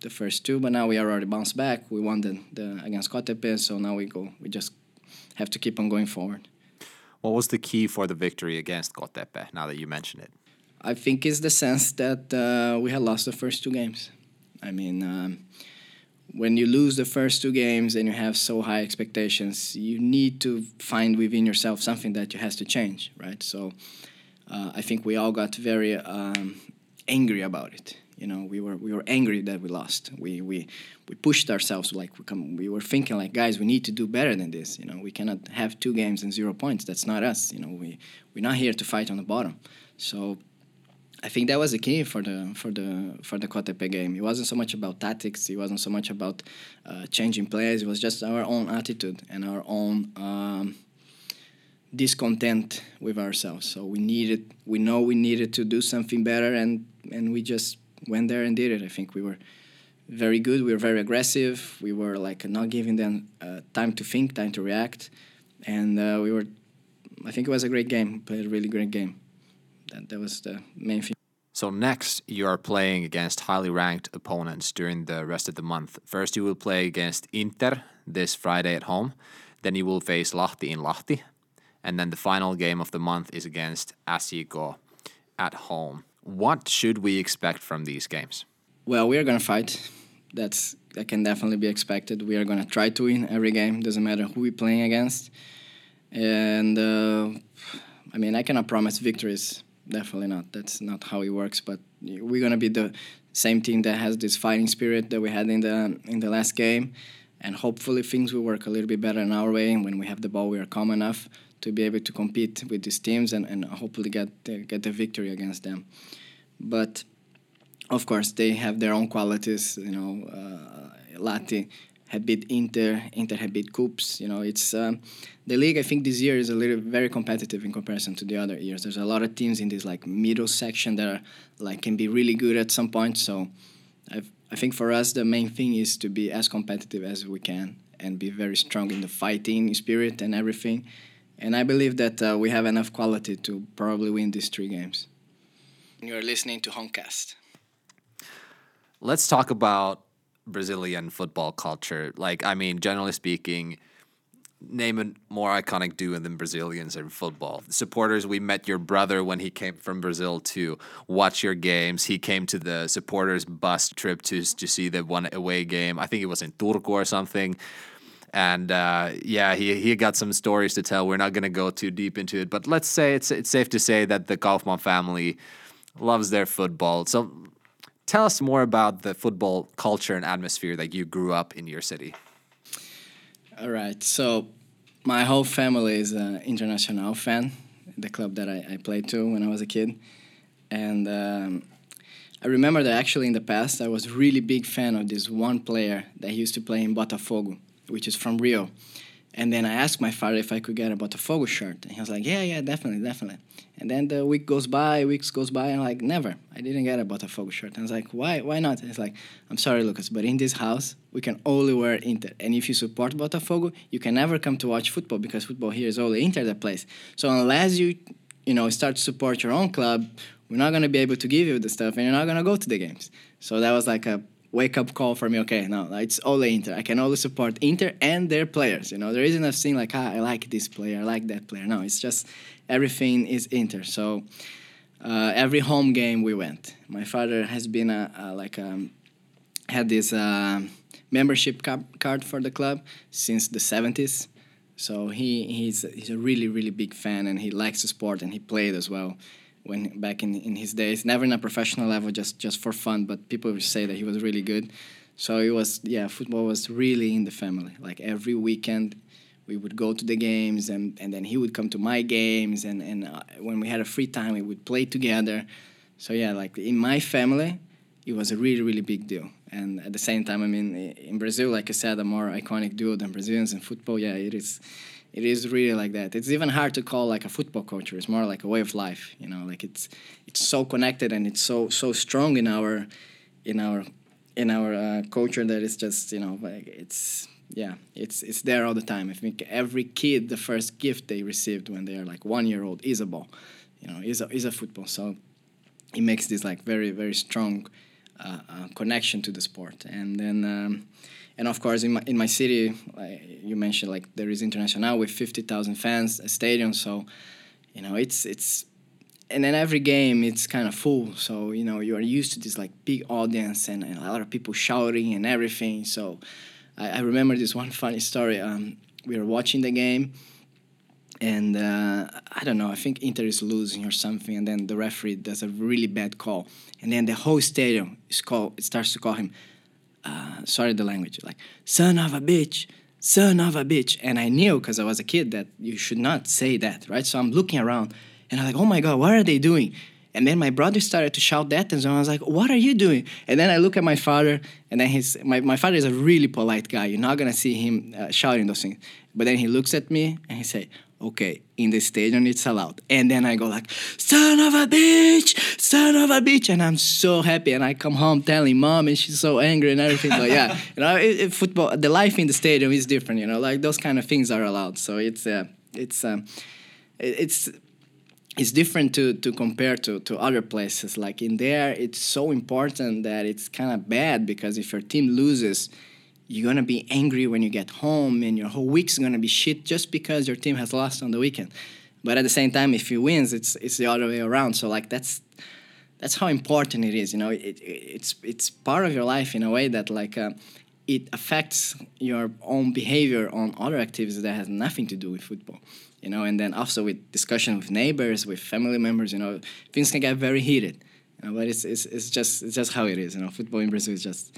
the first two, but now we are already bounced back. We won the, the against KTP, so now we go. We just have to keep on going forward. What was the key for the victory against KTP, now that you mention it? I think it's the sense that uh, we had lost the first two games. I mean, um, when you lose the first two games and you have so high expectations, you need to find within yourself something that you has to change, right? So uh, I think we all got very um, angry about it. You know, we were we were angry that we lost. We we we pushed ourselves like we come. We were thinking like, guys, we need to do better than this. You know, we cannot have two games and zero points. That's not us. You know, we we're not here to fight on the bottom. So. I think that was the key for the for the for the KTP game. It wasn't so much about tactics. It wasn't so much about uh, changing players. It was just our own attitude and our own um, discontent with ourselves. So we needed, we know we needed to do something better, and and we just went there and did it. I think we were very good. We were very aggressive. We were like not giving them uh, time to think, time to react, and uh, we were. I think it was a great game. Played a really great game. That that was the main thing. So next, you are playing against highly ranked opponents during the rest of the month. First, you will play against Inter this Friday at home. Then you will face Lahti in Lahti, and then the final game of the month is against SJK at home. What should we expect from these games? Well, we are going to fight. That's that can definitely be expected. We are going to try to win every game. Doesn't matter who we're playing against. And uh, I mean, I cannot promise victories. Definitely not. That's not how it works. But we're going to be the same team that has this fighting spirit that we had in the in the last game, and hopefully things will work a little bit better in our way. And When we have the ball, we are calm enough to be able to compete with these teams and, and hopefully get the, get the victory against them. But of course, they have their own qualities. You know, uh, Lahti had beat Inter, Inter had beat KuPS. You know, it's um, the league. I think this year is a little very competitive in comparison to the other years. There's a lot of teams in this like middle section that are like can be really good at some point. So, I've, I think for us the main thing is to be as competitive as we can and be very strong in the fighting spirit and everything and I believe that uh, we have enough quality to probably win these three games. You're listening to Honcast. Let's talk about Brazilian football culture. Like, I mean, generally speaking, name a more iconic duo than Brazilians in football. Supporters, we met your brother when he came from Brazil to watch your games. He came to the supporters bus trip to to see the one away game. I think it was in Turku or something and uh, yeah, he he got some stories to tell. We're not going to go too deep into it, but let's say it's it's safe to say that the Kaufmann family loves their football. So, tell us more about the football culture and atmosphere that you grew up in your city. All right, so my whole family is an international fan, the club that I, I played to when I was a kid, and. Um, I remember that actually in the past I was really big fan of this one player that he used to play in Botafogo which is from Rio. And then I asked my father if I could get a Botafogo shirt. And he was like, yeah, yeah, definitely, definitely. And then the week goes by, weeks goes by, and I'm like, never. I didn't get a Botafogo shirt. And I was like, why, why not? And he's like, I'm sorry, Lucas, but in this house, we can only wear Inter. And if you support Botafogo, you can never come to watch football because football here is only Inter that plays. So unless you, you know, start to support your own club, we're not going to be able to give you the stuff and you're not going to go to the games. So that was like a wake up call for me. Okay, no, it's only Inter. I can only support Inter and their players. You know, there isn't a thing like ah, I like this player, I like that player. No, it's just everything is Inter. So uh, every home game we went. My father has been a, a like a, um, had this uh, membership card for the club since the seventies. So he he's he's a really really big fan and he likes the sport and he played as well when back in, in his days. Never in a professional level, just just for fun. But people would say that he was really good. So it was yeah, football was really in the family. Like every weekend, we would go to the games, and, and then he would come to my games, and and uh, when we had a free time, we would play together. So yeah, like in my family, it was a really really big deal. And at the same time, I mean, in Brazil, like I said, a more iconic duo than Brazilians in football. Yeah, it is it is really like that. It's even hard to call like a football culture. It's more like a way of life. You know, like it's it's so connected and it's so so strong in our in our in our uh, culture that it's just you know like it's yeah it's it's there all the time. I think every kid the first gift they received when they are like one year old is a ball. You know, is a is a football. So it makes this like very very strong uh, uh, connection to the sport. And then. Um, and of course in my in my city like you mentioned like there is international with 50,000 fans a stadium so you know it's it's and then every game it's kind of full so you know you are used to this like big audience and, and a lot of people shouting and everything so I, I remember this one funny story um, we were watching the game and uh, I don't know. I think Inter is losing or something, and then the referee does a really bad call, and then the whole stadium is call it starts to call him. Uh, sorry, the language, like son of a bitch, son of a bitch, and I knew because I was a kid that you should not say that, right? So I'm looking around, and I'm like, oh my god, what are they doing? And then my brother started to shout that, and so I was like, "What are you doing?" And then I look at my father, and then his my, my father is a really polite guy. You're not gonna see him uh, shouting those things. But then he looks at me and he say, "Okay, in the stadium it's allowed." And then I go like, "Son of a bitch, son of a bitch!" And I'm so happy, and I come home telling mom, and she's so angry and everything. but yeah, you know, it, it, football, the life in the stadium is different. You know, like those kind of things are allowed. So it's uh, it's um, it's it's different to, to compare to, to other places. Like in there, it's so important that it's kind of bad because if your team loses, you're gonna be angry when you get home, and your whole week's gonna be shit just because your team has lost on the weekend. But at the same time, if you wins, it's it's the other way around. So like that's that's how important it is. You know, it, it it's it's part of your life in a way that like. Uh, it affects your own behavior on other activities that has nothing to do with football you know and then also with discussion with neighbors with family members you know things can get very heated you know, but it's, it's, it's just it's just how it is you know football in brazil is just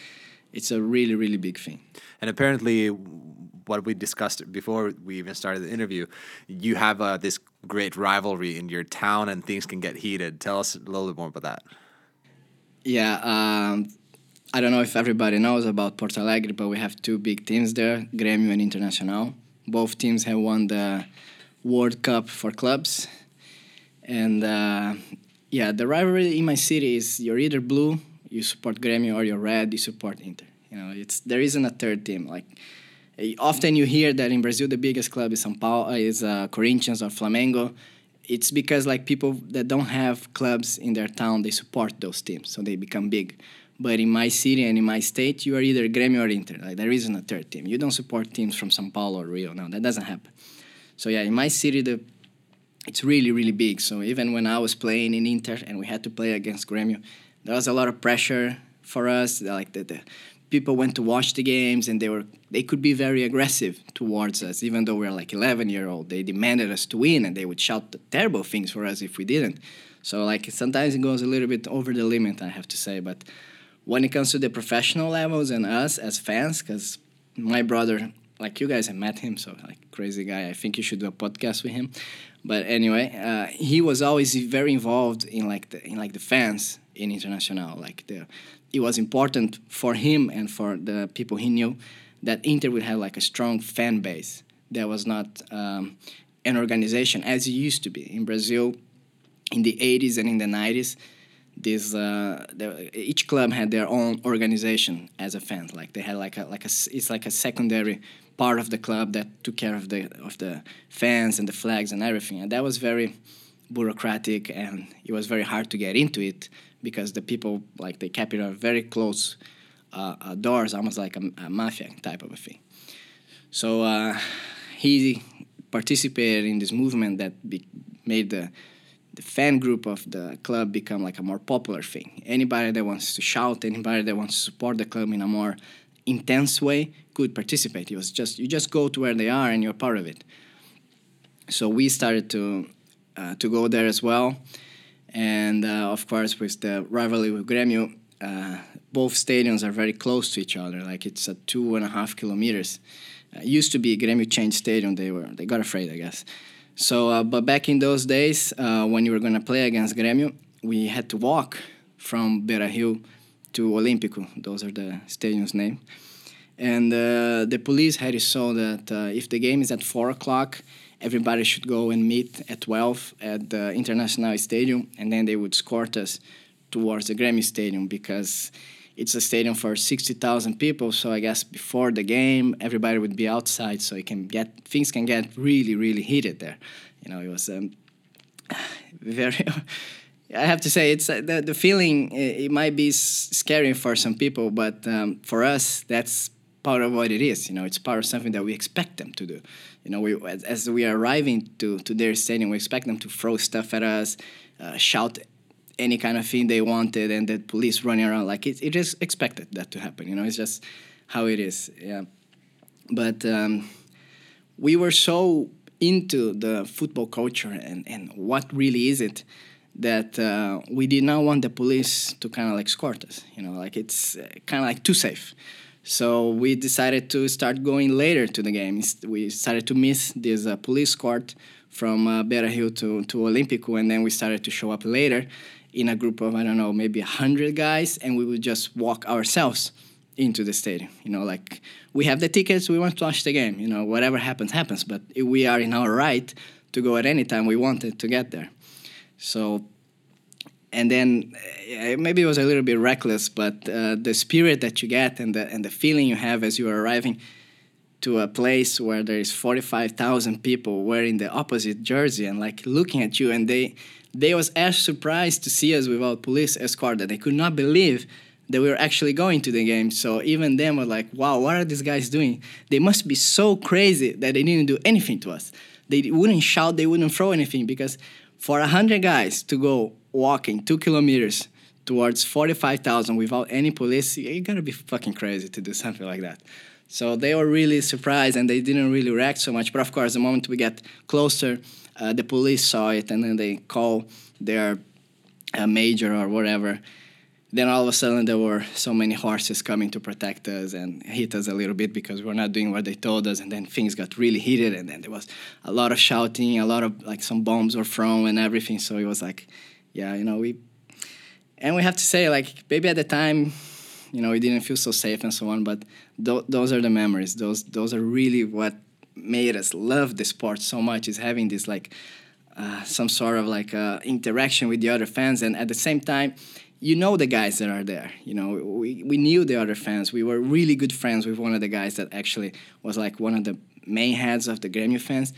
it's a really really big thing and apparently what we discussed before we even started the interview you have uh, this great rivalry in your town and things can get heated tell us a little bit more about that yeah um, I don't know if everybody knows about Porto Alegre, but we have two big teams there, Grêmio and Internacional. Both teams have won the World Cup for clubs. And uh, yeah, the rivalry in my city is you're either blue, you support Grêmio, or you're red, you support Inter. You know, it's there isn't a third team. Like often you hear that in Brazil the biggest club is São Paulo, is uh, Corinthians or Flamengo. It's because like people that don't have clubs in their town they support those teams, so they become big. But in my city and in my state, you are either Grêmio or Inter. Like there isn't a third team. You don't support teams from São Paulo or Rio. No, that doesn't happen. So yeah, in my city, the it's really really big. So even when I was playing in Inter and we had to play against Grêmio, there was a lot of pressure for us. Like the, the people went to watch the games and they were they could be very aggressive towards us, even though we are like 11 year old. They demanded us to win and they would shout terrible things for us if we didn't. So like sometimes it goes a little bit over the limit, I have to say. But when it comes to the professional levels and us as fans, because my brother like you guys have met him, so like crazy guy. I think you should do a podcast with him. But anyway, uh, he was always very involved in like the in like the fans in Internacional. Like the, it was important for him and for the people he knew that Inter would have like a strong fan base. That was not um, an organization as it used to be in Brazil in the 80s and in the 90s this uh, the, each club had their own organization as a fan like they had like a like a it's like a secondary part of the club that took care of the of the fans and the flags and everything, and that was very bureaucratic and it was very hard to get into it because the people like they kept it very close uh, uh, doors, almost like a, a, mafia type of a thing. So uh, he participated in this movement that be, made the the fan group of the club become like a more popular thing. Anybody that wants to shout, anybody that wants to support the club in a more intense way could participate. It was just you just go to where they are and you're part of it. So we started to uh, to go there as well, and uh, of course with the rivalry with Grêmio, uh, both stadiums are very close to each other. Like it's a two and a half kilometers. Uh, used to be Grêmio changed stadium. They were they got afraid, I guess. So, uh, but back in those days, uh, when you were gonna play against Grêmio, we had to walk from Beira Rio to Olímpico. Those are the stadium's name. And uh, the police had it so that if the game is at 4 o'clock, everybody should go and meet at 12 at the International Stadium, and then they would escort us towards the Grêmio Stadium because it's a stadium for 60,000 people. So I guess before the game, everybody would be outside, so it can get things can get really, really heated there. You know, it was um, very. I have to say, it's uh, the, the feeling. It, might be scary for some people, but um, for us, that's part of what it is. You know, it's part of something that we expect them to do. You know, we as, as we are arriving to to their stadium, we expect them to throw stuff at us, uh, shout any kind of thing they wanted, and the police running around. Like it, it is expected that to happen. You know, it's just how it is. Yeah, but um, we were so into the football culture and, and what really is it that uh, we did not want the police to kind of like escort us. You know, like it's kind of like too safe. So we decided to start going later to the games. We started to miss this uh, police court from uh, Beira Rio to, to Olímpico, and then we started to show up later in a group of, I don't know, maybe 100 guys, and we would just walk ourselves into the stadium. You know, like we have the tickets, we want to watch the game. You know, whatever happens, happens. But we are in our right to go at any time we wanted to get there. So, and then uh, maybe it was a little bit reckless, but uh, the spirit that you get and the and the feeling you have as you are arriving to a place where there is 45,000 people wearing the opposite jersey and like looking at you and they they was as surprised to see us without police escort that they could not believe that we were actually going to the game. So even them were like, wow, what are these guys doing? They must be so crazy that they didn't do anything to us. They wouldn't shout, they wouldn't throw anything because for 100 guys to go walking two kilometers towards 45,000 without any police, you gotta be fucking crazy to do something like that. So they were really surprised and they didn't really react so much. But of course, the moment we get closer, uh, the police saw it and then they call their uh, major or whatever. Then all of a sudden, there were so many horses coming to protect us and hit us a little bit because we we're not doing what they told us. And then things got really heated, and then there was a lot of shouting, a lot of like some bombs were thrown and everything. So it was like, yeah, you know, we and we have to say like maybe at the time you know we didn't feel so safe and so on but th- those are the memories. Those those are really what made us love the sport so much is having this like uh, some sort of like uh, interaction with the other fans. And at the same time you know the guys that are there. You know we, we knew the other fans. We were really good friends with one of the guys that actually was like one of the main heads of the Grêmio fans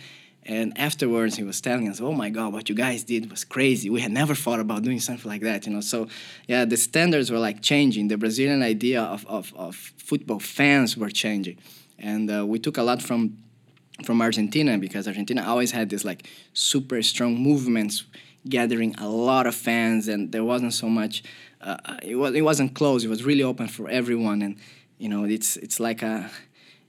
and afterwards, he was telling us, "Oh my God, what you guys did was crazy. We had never thought about doing something like that." You know, so yeah, the standards were like changing. The Brazilian idea of of, of football fans were changing, and uh, we took a lot from from Argentina because Argentina always had this like super strong movements, gathering a lot of fans, and there wasn't so much. Uh, it was it wasn't closed. It was really open for everyone, and you know, it's it's like a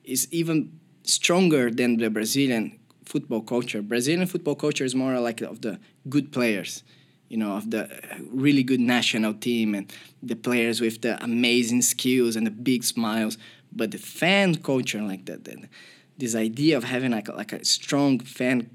it's even stronger than the Brazilian football culture. Brazilian football culture is more like of the good players, you know, of the really good national team and the players with the amazing skills and the big smiles. But the fan culture, like that, this idea of having like a, like a strong fan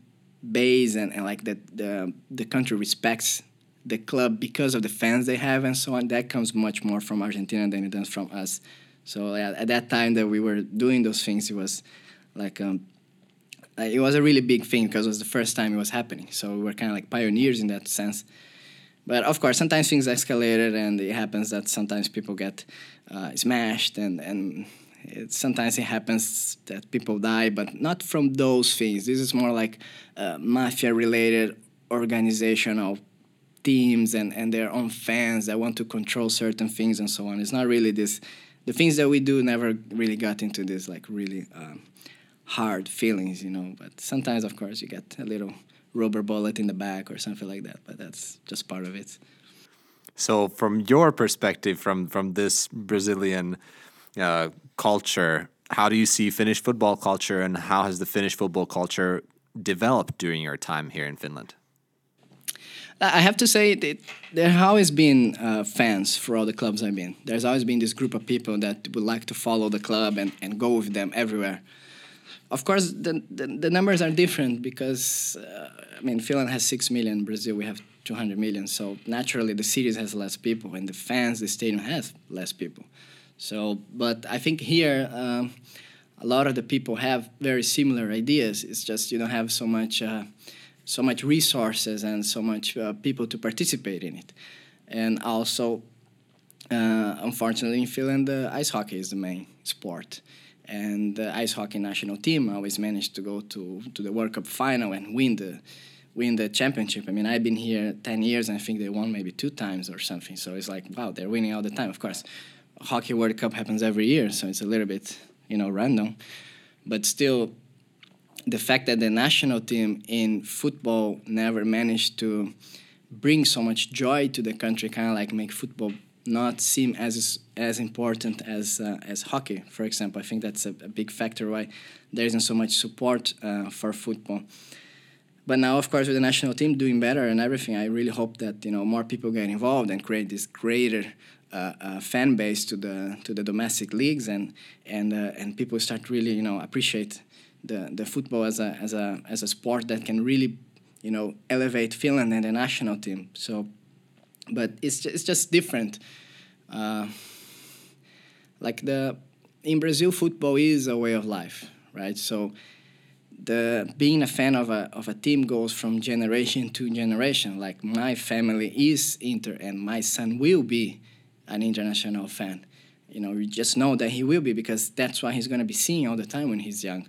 base and, and like that the the country respects the club because of the fans they have and so on. That comes much more from Argentina than it does from us. So yeah, at that time that we were doing those things, it was like um, it was a really big thing because it was the first time it was happening. So we were kind of like pioneers in that sense. But of course, sometimes things escalated, and it happens that sometimes people get uh, smashed, and and it, sometimes it happens that people die, but not from those things. This is more like uh, mafia-related organizational teams and, and their own fans that want to control certain things and so on. It's not really this. The things that we do never really got into this like really. Um, hard feelings, you know. But sometimes, of course, you get a little rubber bullet in the back or something like that. But that's just part of it. So, from your perspective, from from this Brazilian uh, culture, how do you see Finnish football culture, and how has the Finnish football culture developed during your time here in Finland? I have to say that there have always been uh, fans for all the clubs I've been. There's always been this group of people that would like to follow the club and, and go with them everywhere. Of course, the, the, the numbers are different because, uh, I mean, Finland has 6 million, Brazil, we have 200 million. So naturally, the cities has less people, and the fans, the stadium has less people. So, but I think here, um, a lot of the people have very similar ideas. It's just you don't have so much, uh, so much resources and so much uh, people to participate in it. And also, uh, unfortunately, in Finland, ice hockey is the main sport and the ice hockey national team always managed to go to, to the World Cup final and win the win the championship. I mean, I've been here ten years and I think they won maybe two times or something. So it's like wow, they're winning all the time. Of course, hockey World Cup happens every year, so it's a little bit you know random, but still. The fact that the national team in football never managed to bring so much joy to the country, kind of like make football not seem as as important as uh, as hockey, for example. I think that's a, a big factor why there isn't so much support uh, for football. But now, of course, with the national team doing better and everything, I really hope that you know more people get involved and create this greater uh, uh, fan base to the to the domestic leagues and and uh, and people start really you know appreciate the, the football as a as a as a sport that can really you know elevate Finland and the national team. So, but it's just, it's just different. Uh, like the in Brazil, football is a way of life, right? So the being a fan of a of a team goes from generation to generation. Like my family is Inter, and my son will be an international fan. You know, you just know that he will be because that's what he's gonna be seeing all the time when he's young,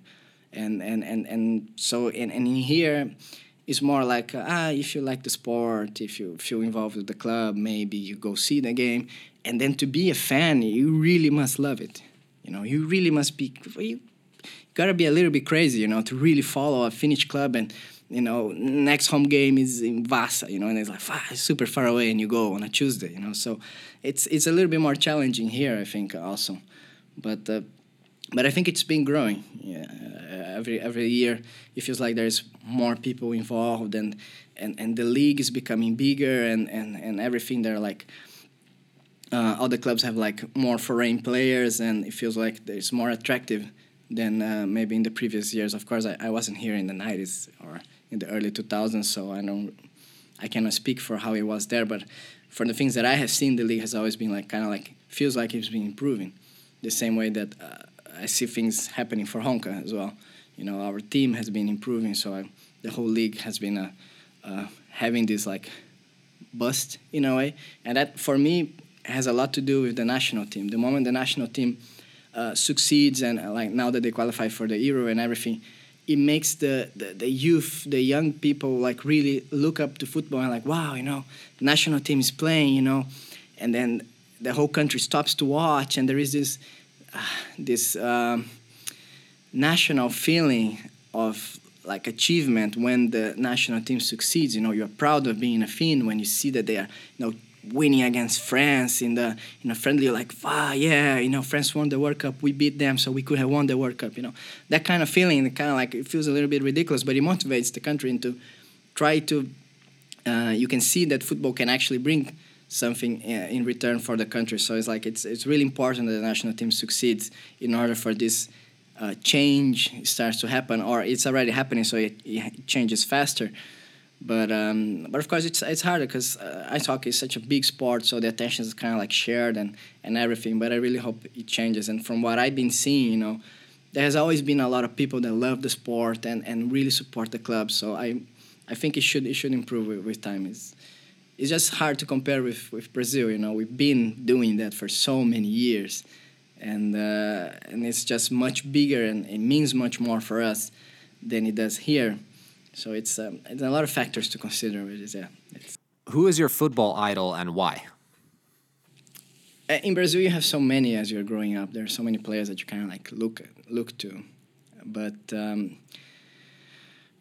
and and and and so and and in here. It's more like ah, if you like the sport, if you feel involved with the club, maybe you go see the game, and then to be a fan, you really must love it. You know, you really must be. You gotta be a little bit crazy, you know, to really follow a Finnish club and you know, next home game is in Vasa, you know, and it's like ah, super far away, and you go on a Tuesday, you know. So it's it's a little bit more challenging here, I think, also. But uh, but I think it's been growing. Yeah, uh, every every year it feels like there's more people involved, and and, and the league is becoming bigger, and and and everything. They're like. Uh, the clubs have like more foreign players, and it feels like it's more attractive than uh, maybe in the previous years. Of course, I, I wasn't here in the 90s or in the early 2000s, so I don't, I cannot speak for how it was there. But for the things that I have seen, the league has always been like kind of like feels like it's been improving, the same way that uh, I see things happening for Honka as well. You know, our team has been improving, so I, the whole league has been uh, uh, having this like bust in a way, and that for me has a lot to do with the national team. The moment the national team uh, succeeds and uh, like now that they qualify for the Euro and everything, it makes the, the, the, youth, the young people like really look up to football and like, wow, you know, the national team is playing, you know, and then the whole country stops to watch and there is this this um, national feeling of like achievement when the national team succeeds. You know, you're proud of being a Finn when you see that they are, you know, winning against France in the in a friendly like ah yeah you know France won the World Cup we beat them so we could have won the World Cup you know that kind of feeling kind of like it feels a little bit ridiculous but it motivates the country into try to uh, you can see that football can actually bring something uh, in return for the country so it's like it's it's really important that the national team succeeds in order for this uh, change starts to happen or it's already happening so it, it changes faster but um, but of course it's it's harder because uh, ice hockey is such a big sport, so the attention is kind of like shared and and everything. But I really hope it changes. And from what I've been seeing, you know, there has always been a lot of people that love the sport and, and really support the club. So I I think it should it should improve with, with time. It's it's just hard to compare with, with Brazil. You know, we've been doing that for so many years, and uh, and it's just much bigger and it means much more for us than it does here. So it's, um, it's a lot of factors to consider. It is, yeah. It's Who is your football idol and why? Uh, in Brazil, you have so many as you're growing up. There are so many players that you kind of like look look to, but um,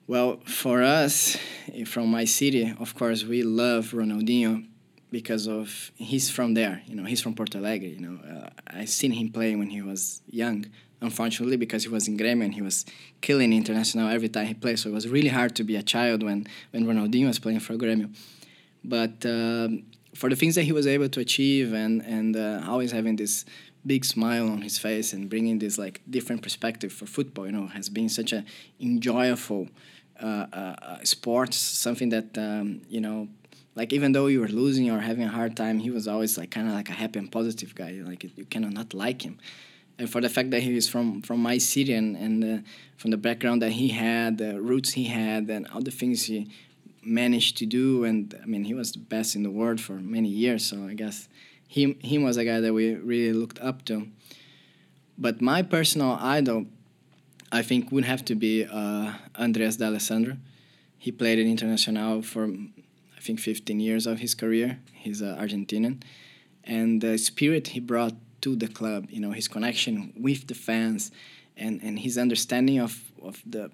well, for us eh, from my city, of course, we love Ronaldinho because of he's from there. You know, he's from Porto Alegre. You know, uh, I seen him play when he was young, unfortunately, because he was in Grêmio and he was killing International every time he played. So it was really hard to be a child when, when Ronaldinho was playing for Grêmio. But um, for the things that he was able to achieve and, and uh, always having this big smile on his face and bringing this like different perspective for football, you know, has been such a enjoyable uh, uh, uh something that, um, you know, like even though you were losing or having a hard time, he was always like kind of like a happy and positive guy. Like you cannot not like him and for the fact that he is from from my city and and uh, from the background that he had, the roots he had, and all the things he managed to do, and I mean he was the best in the world for many years. So I guess him him was a guy that we really looked up to. But my personal idol, I think, would have to be uh, Andrés D'Alessandro. He played in Internacional for I think 15 years of his career. He's uh, Argentinian, and the spirit he brought to the club. You know, his connection with the fans, and and his understanding of of the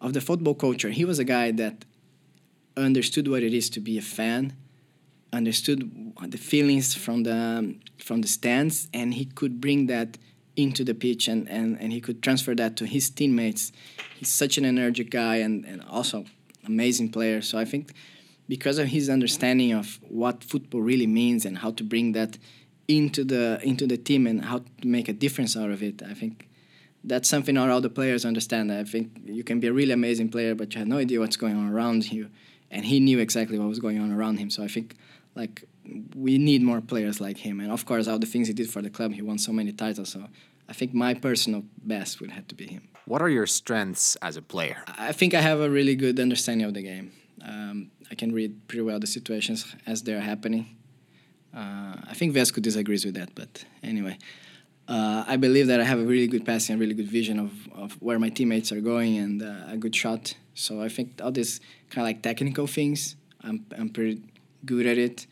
of the football culture. He was a guy that understood what it is to be a fan, understood the feelings from the from the stands, and he could bring that into the pitch and, and, and he could transfer that to his teammates. He's such an energetic guy and, and also amazing player. So I think because of his understanding of what football really means and how to bring that into the into the team and how to make a difference out of it, I think that's something all the players understand. I think you can be a really amazing player, but you have no idea what's going on around you, and he knew exactly what was going on around him. So I think like we need more players like him. And of course, all the things he did for the club, he won so many titles. So I think my personal best would have to be him. What are your strengths as a player? I think I have a really good understanding of the game. Um, I can read pretty well the situations as they're happening. Uh, I think Vesco disagrees with that, but anyway. Uh, I believe that I have a really good passing, a really good vision of, of where my teammates are going, and uh, a good shot. So I think all these kind of like technical things, I'm, I'm pretty good at it.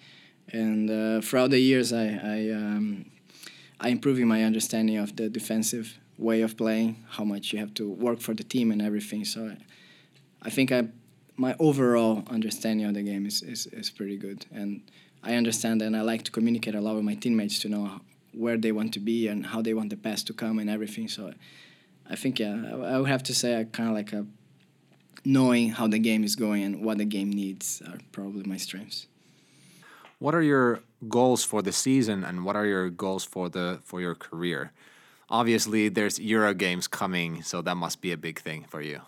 And uh, throughout the years, I I, um, I improving my understanding of the defensive way of playing, how much you have to work for the team and everything. So I, I think I my overall understanding of the game is, is, is pretty good, and I understand and I like to communicate a lot with my teammates to know where they want to be and how they want the pass to come and everything. So I think yeah, I, I would have to say I kind of like a knowing how the game is going and what the game needs are probably my strengths. What are your goals for the season and what are your goals for the for your career? Obviously, there's Euro games coming, so that must be a big thing for you.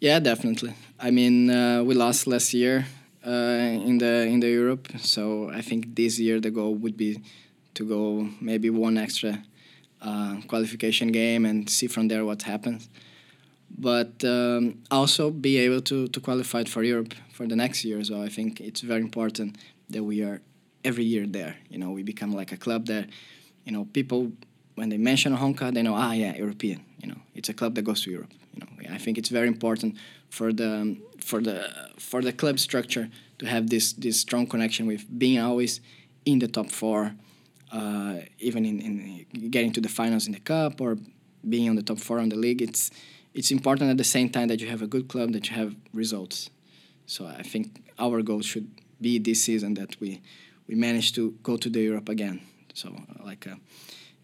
Yeah, definitely. I mean, uh, we lost last year uh, in the in the Europe, so I think this year the goal would be to go maybe one extra uh, qualification game and see from there what happens. But um, also be able to to qualify for Europe for the next year. So I think it's very important that we are every year there. You know, we become like a club that, you know, people when they mention Honka, they know, ah, yeah, European. You know, it's a club that goes to Europe. You know, I think it's very important for the for the for the club structure to have this this strong connection with being always in the top four, uh, even in, in getting to the finals in the cup or being on the top four on the league. It's it's important at the same time that you have a good club that you have results. So I think our goal should be this season that we we manage to go to the Europe again. So like uh,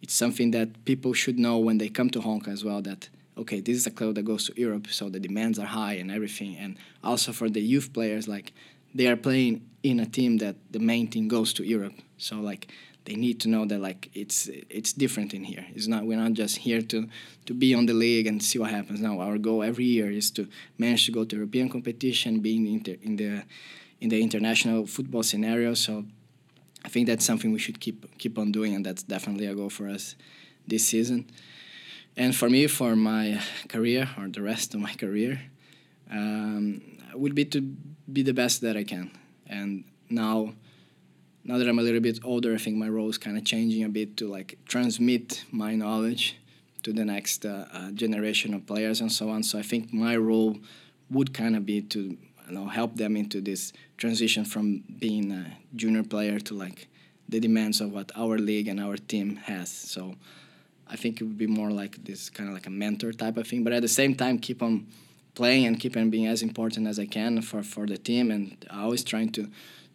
it's something that people should know when they come to Honka as well that okay this is a club that goes to Europe so the demands are high and everything and also for the youth players like they are playing in a team that the main team goes to Europe so like they need to know that like it's it's different in here it's not we're not just here to to be on the league and see what happens Now our goal every year is to manage to go to European competition being in the in the in the international football scenario so I think that's something we should keep keep on doing, and that's definitely a goal for us this season. And for me, for my career or the rest of my career, um, would be to be the best that I can. And now, now that I'm a little bit older, I think my role is kind of changing a bit to like transmit my knowledge to the next uh, uh, generation of players and so on. So I think my role would kind of be to you know help them into this transition from being a junior player to like the demands of what our league and our team has. So I think it would be more like this kind of like a mentor type of thing, but at the same time keep on playing and keep on being as important as I can for, for the team and always trying to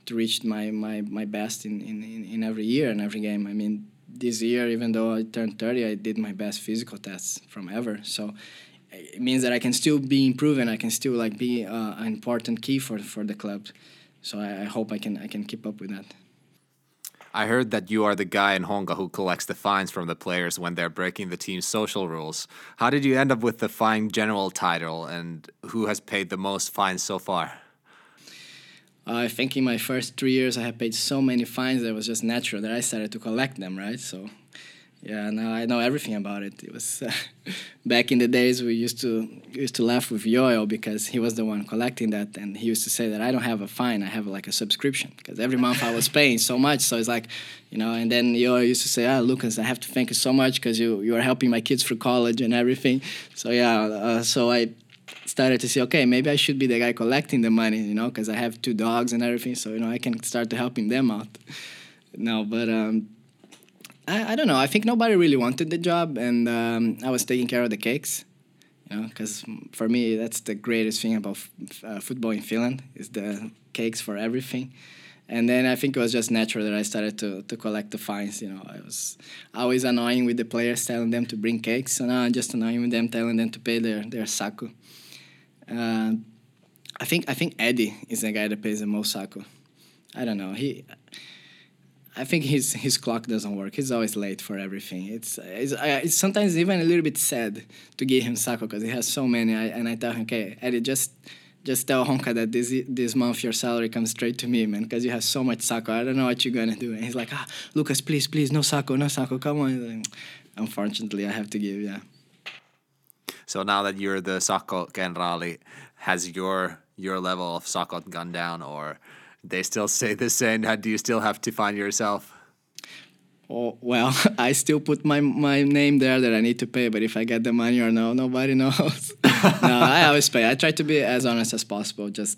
to reach my, my, my best in, in, in every year and every game. I mean this year even though I turned 30 I did my best physical tests from ever. So it means that I can still be improving. I can still like be uh, an important key for for the club. So I, I, hope I can I can keep up with that. I heard that you are the guy in Honka who collects the fines from the players when they're breaking the team's social rules. How did you end up with the fine general title, and who has paid the most fines so far? Uh, I think in my first three years I have paid so many fines that it was just natural that I started to collect them, right? So yeah, now I know everything about it. It was uh, back in the days we used to used to laugh with Yoyo because he was the one collecting that, and he used to say that I don't have a fine, I have like a subscription because every month I was paying so much. So it's like, you know, and then Yoyo used to say, "Ah, Lucas, I have to thank you so much because you you are helping my kids through college and everything." So yeah, uh, so I started to see, okay, maybe I should be the guy collecting the money, you know, because I have two dogs and everything, so you know I can start to helping them out. No, but. Um, I, I don't know. I think nobody really wanted the job, and um, I was taking care of the cakes. You know, because for me that's the greatest thing about f- uh, football in Finland is the cakes for everything, and then I think it was just natural that I started to, to collect the fines. You know, I was always annoying with the players, telling them to bring cakes, so now I'm just annoying with them, telling them to pay their their sakko. Uh, I think I think Eddie is the guy that pays the most sakko. I don't know. He, I think his his clock doesn't work. He's always late for everything. It's it's, it's sometimes even a little bit sad to give him sakko because he has so many. I, and I tell him, okay, Eddie, just just tell Honka that this this month your salary comes straight to me, man, because you have so much sakko. I don't know what you're gonna do. And he's like, ah, Lucas, please, please, no sakko, no sakko, come on. Unfortunately, I have to give, yeah. So now that you're the Sakko Generali, has your your level of Sakot gone down, or they still say the same? Do you still have to find yourself? Oh, well, I still put my my name there that I need to pay, but if I get the money or no, nobody knows. no, I always pay. I try to be as honest as possible. Just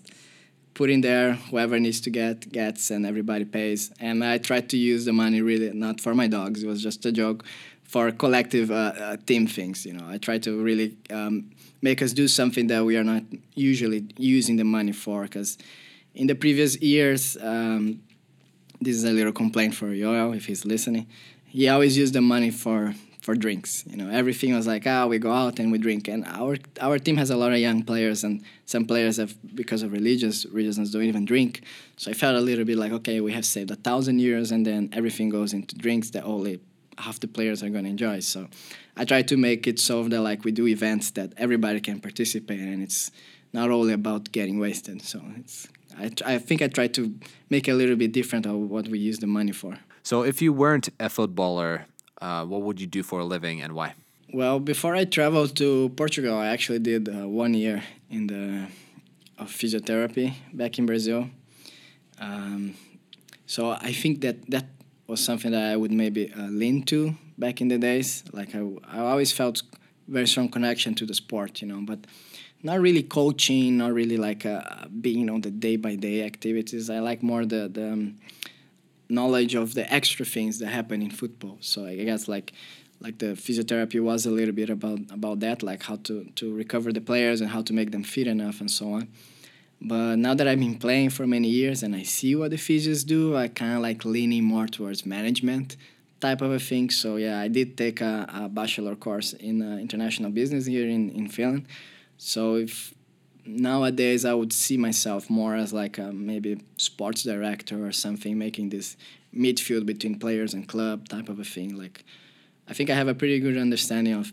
put in there whoever needs to get gets, and everybody pays. And I try to use the money really not for my dogs. It was just a joke for collective uh, uh, team things. You know, I try to really um, make us do something that we are not usually using the money for. Because in the previous years, um, this is a little complaint for Yoel if he's listening. He always used the money for for drinks. You know, everything was like, ah, we go out and we drink. And our our team has a lot of young players, and some players have, because of religious reasons, don't even drink. So I felt a little bit like, okay, we have saved a thousand euros, and then everything goes into drinks that only half the players are going to enjoy. So I try to make it so that like we do events that everybody can participate, and it's not only about getting wasted. So it's I, I think I try to make a little bit different of what we use the money for. So if you weren't a footballer, uh, what would you do for a living and why? Well, before I traveled to Portugal, I actually did uh, one year in the of physiotherapy back in Brazil. Um, so I think that that was something that I would maybe uh, lean to back in the days. Like I, I always felt very strong connection to the sport, you know, but not really coaching, not really like uh, being on the day by day activities. I like more the the um, knowledge of the extra things that happen in football. So I guess like like the physiotherapy was a little bit about about that, like how to to recover the players and how to make them fit enough and so on. But now that I've been playing for many years and I see what the physios do, I kind of like leaning more towards management type of a thing. So yeah, I did take a, a bachelor course in uh, international business here in, in Finland. So if nowadays I would see myself more as like a maybe sports director or something, making this midfield between players and club type of a thing. Like I think I have a pretty good understanding of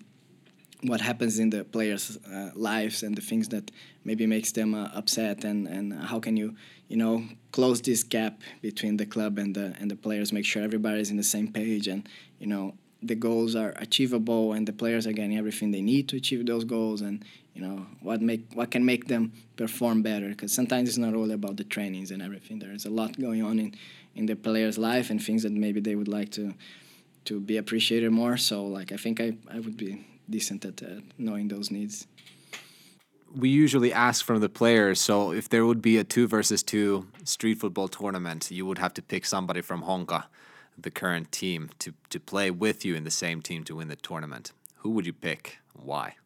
what happens in the players' uh, lives and the things that maybe makes them uh, upset and, and how can you you know close this gap between the club and the and the players make sure everybody's in the same page and you know the goals are achievable and the players are getting everything they need to achieve those goals and you know what make what can make them perform better. Because sometimes it's not all about the trainings and everything. There's a lot going on in in the player's life and things that maybe they would like to to be appreciated more. So like i think i, I would be decent at uh, knowing those needs. We usually ask from the players. So if there would be a two versus two street football tournament, you would have to pick somebody from Honka, the current team, to to play with you in the same team to win the tournament. Who would you pick? Why?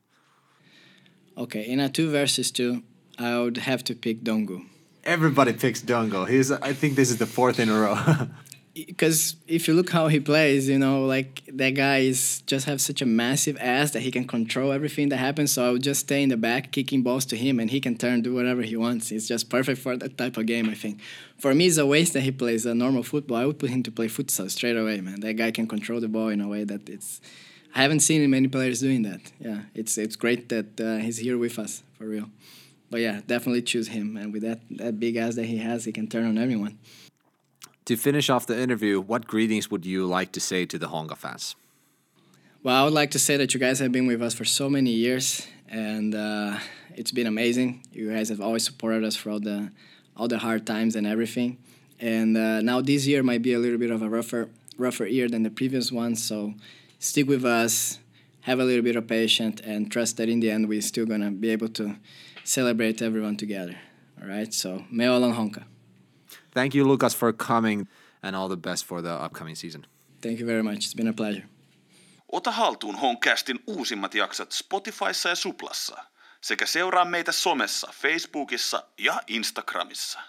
Okay, in a two versus two, I would have to pick Dongu. Everybody picks Dongu. He's. I think this is the fourth in a row. because if you look how he plays, you know, like that guy is just have such a massive ass that he can control everything that happens. So I would just stay in the back, kicking balls to him, and he can turn, do whatever he wants. It's just perfect for that type of game. I think. For me, it's a waste that he plays a normal football. I would put him to play futsal straight away, man. That guy can control the ball in a way that it's. I haven't seen many players doing that. Yeah, it's it's great that uh, he's here with us for real. But yeah, definitely choose him. And with that that big ass that he has, he can turn on everyone. To finish off the interview, what greetings would you like to say to the Honka fans? Well, I would like to say that you guys have been with us for so many years, and uh, it's been amazing. You guys have always supported us all the all the hard times and everything. And uh, now this year might be a little bit of a rougher rougher year than the previous one, so stick with us, have a little bit of patience, and trust that in the end we're still gonna be able to celebrate everyone together. All right, so meo lang honka. Thank you, Lucas, for coming, and all the best for the upcoming season. Thank you very much. It's been a pleasure. Ota haltuun Honcastin uusimmat jaksot Spotifyssa ja Suplassa sekä seuraa meitä somessa, Facebookissa ja Instagramissa.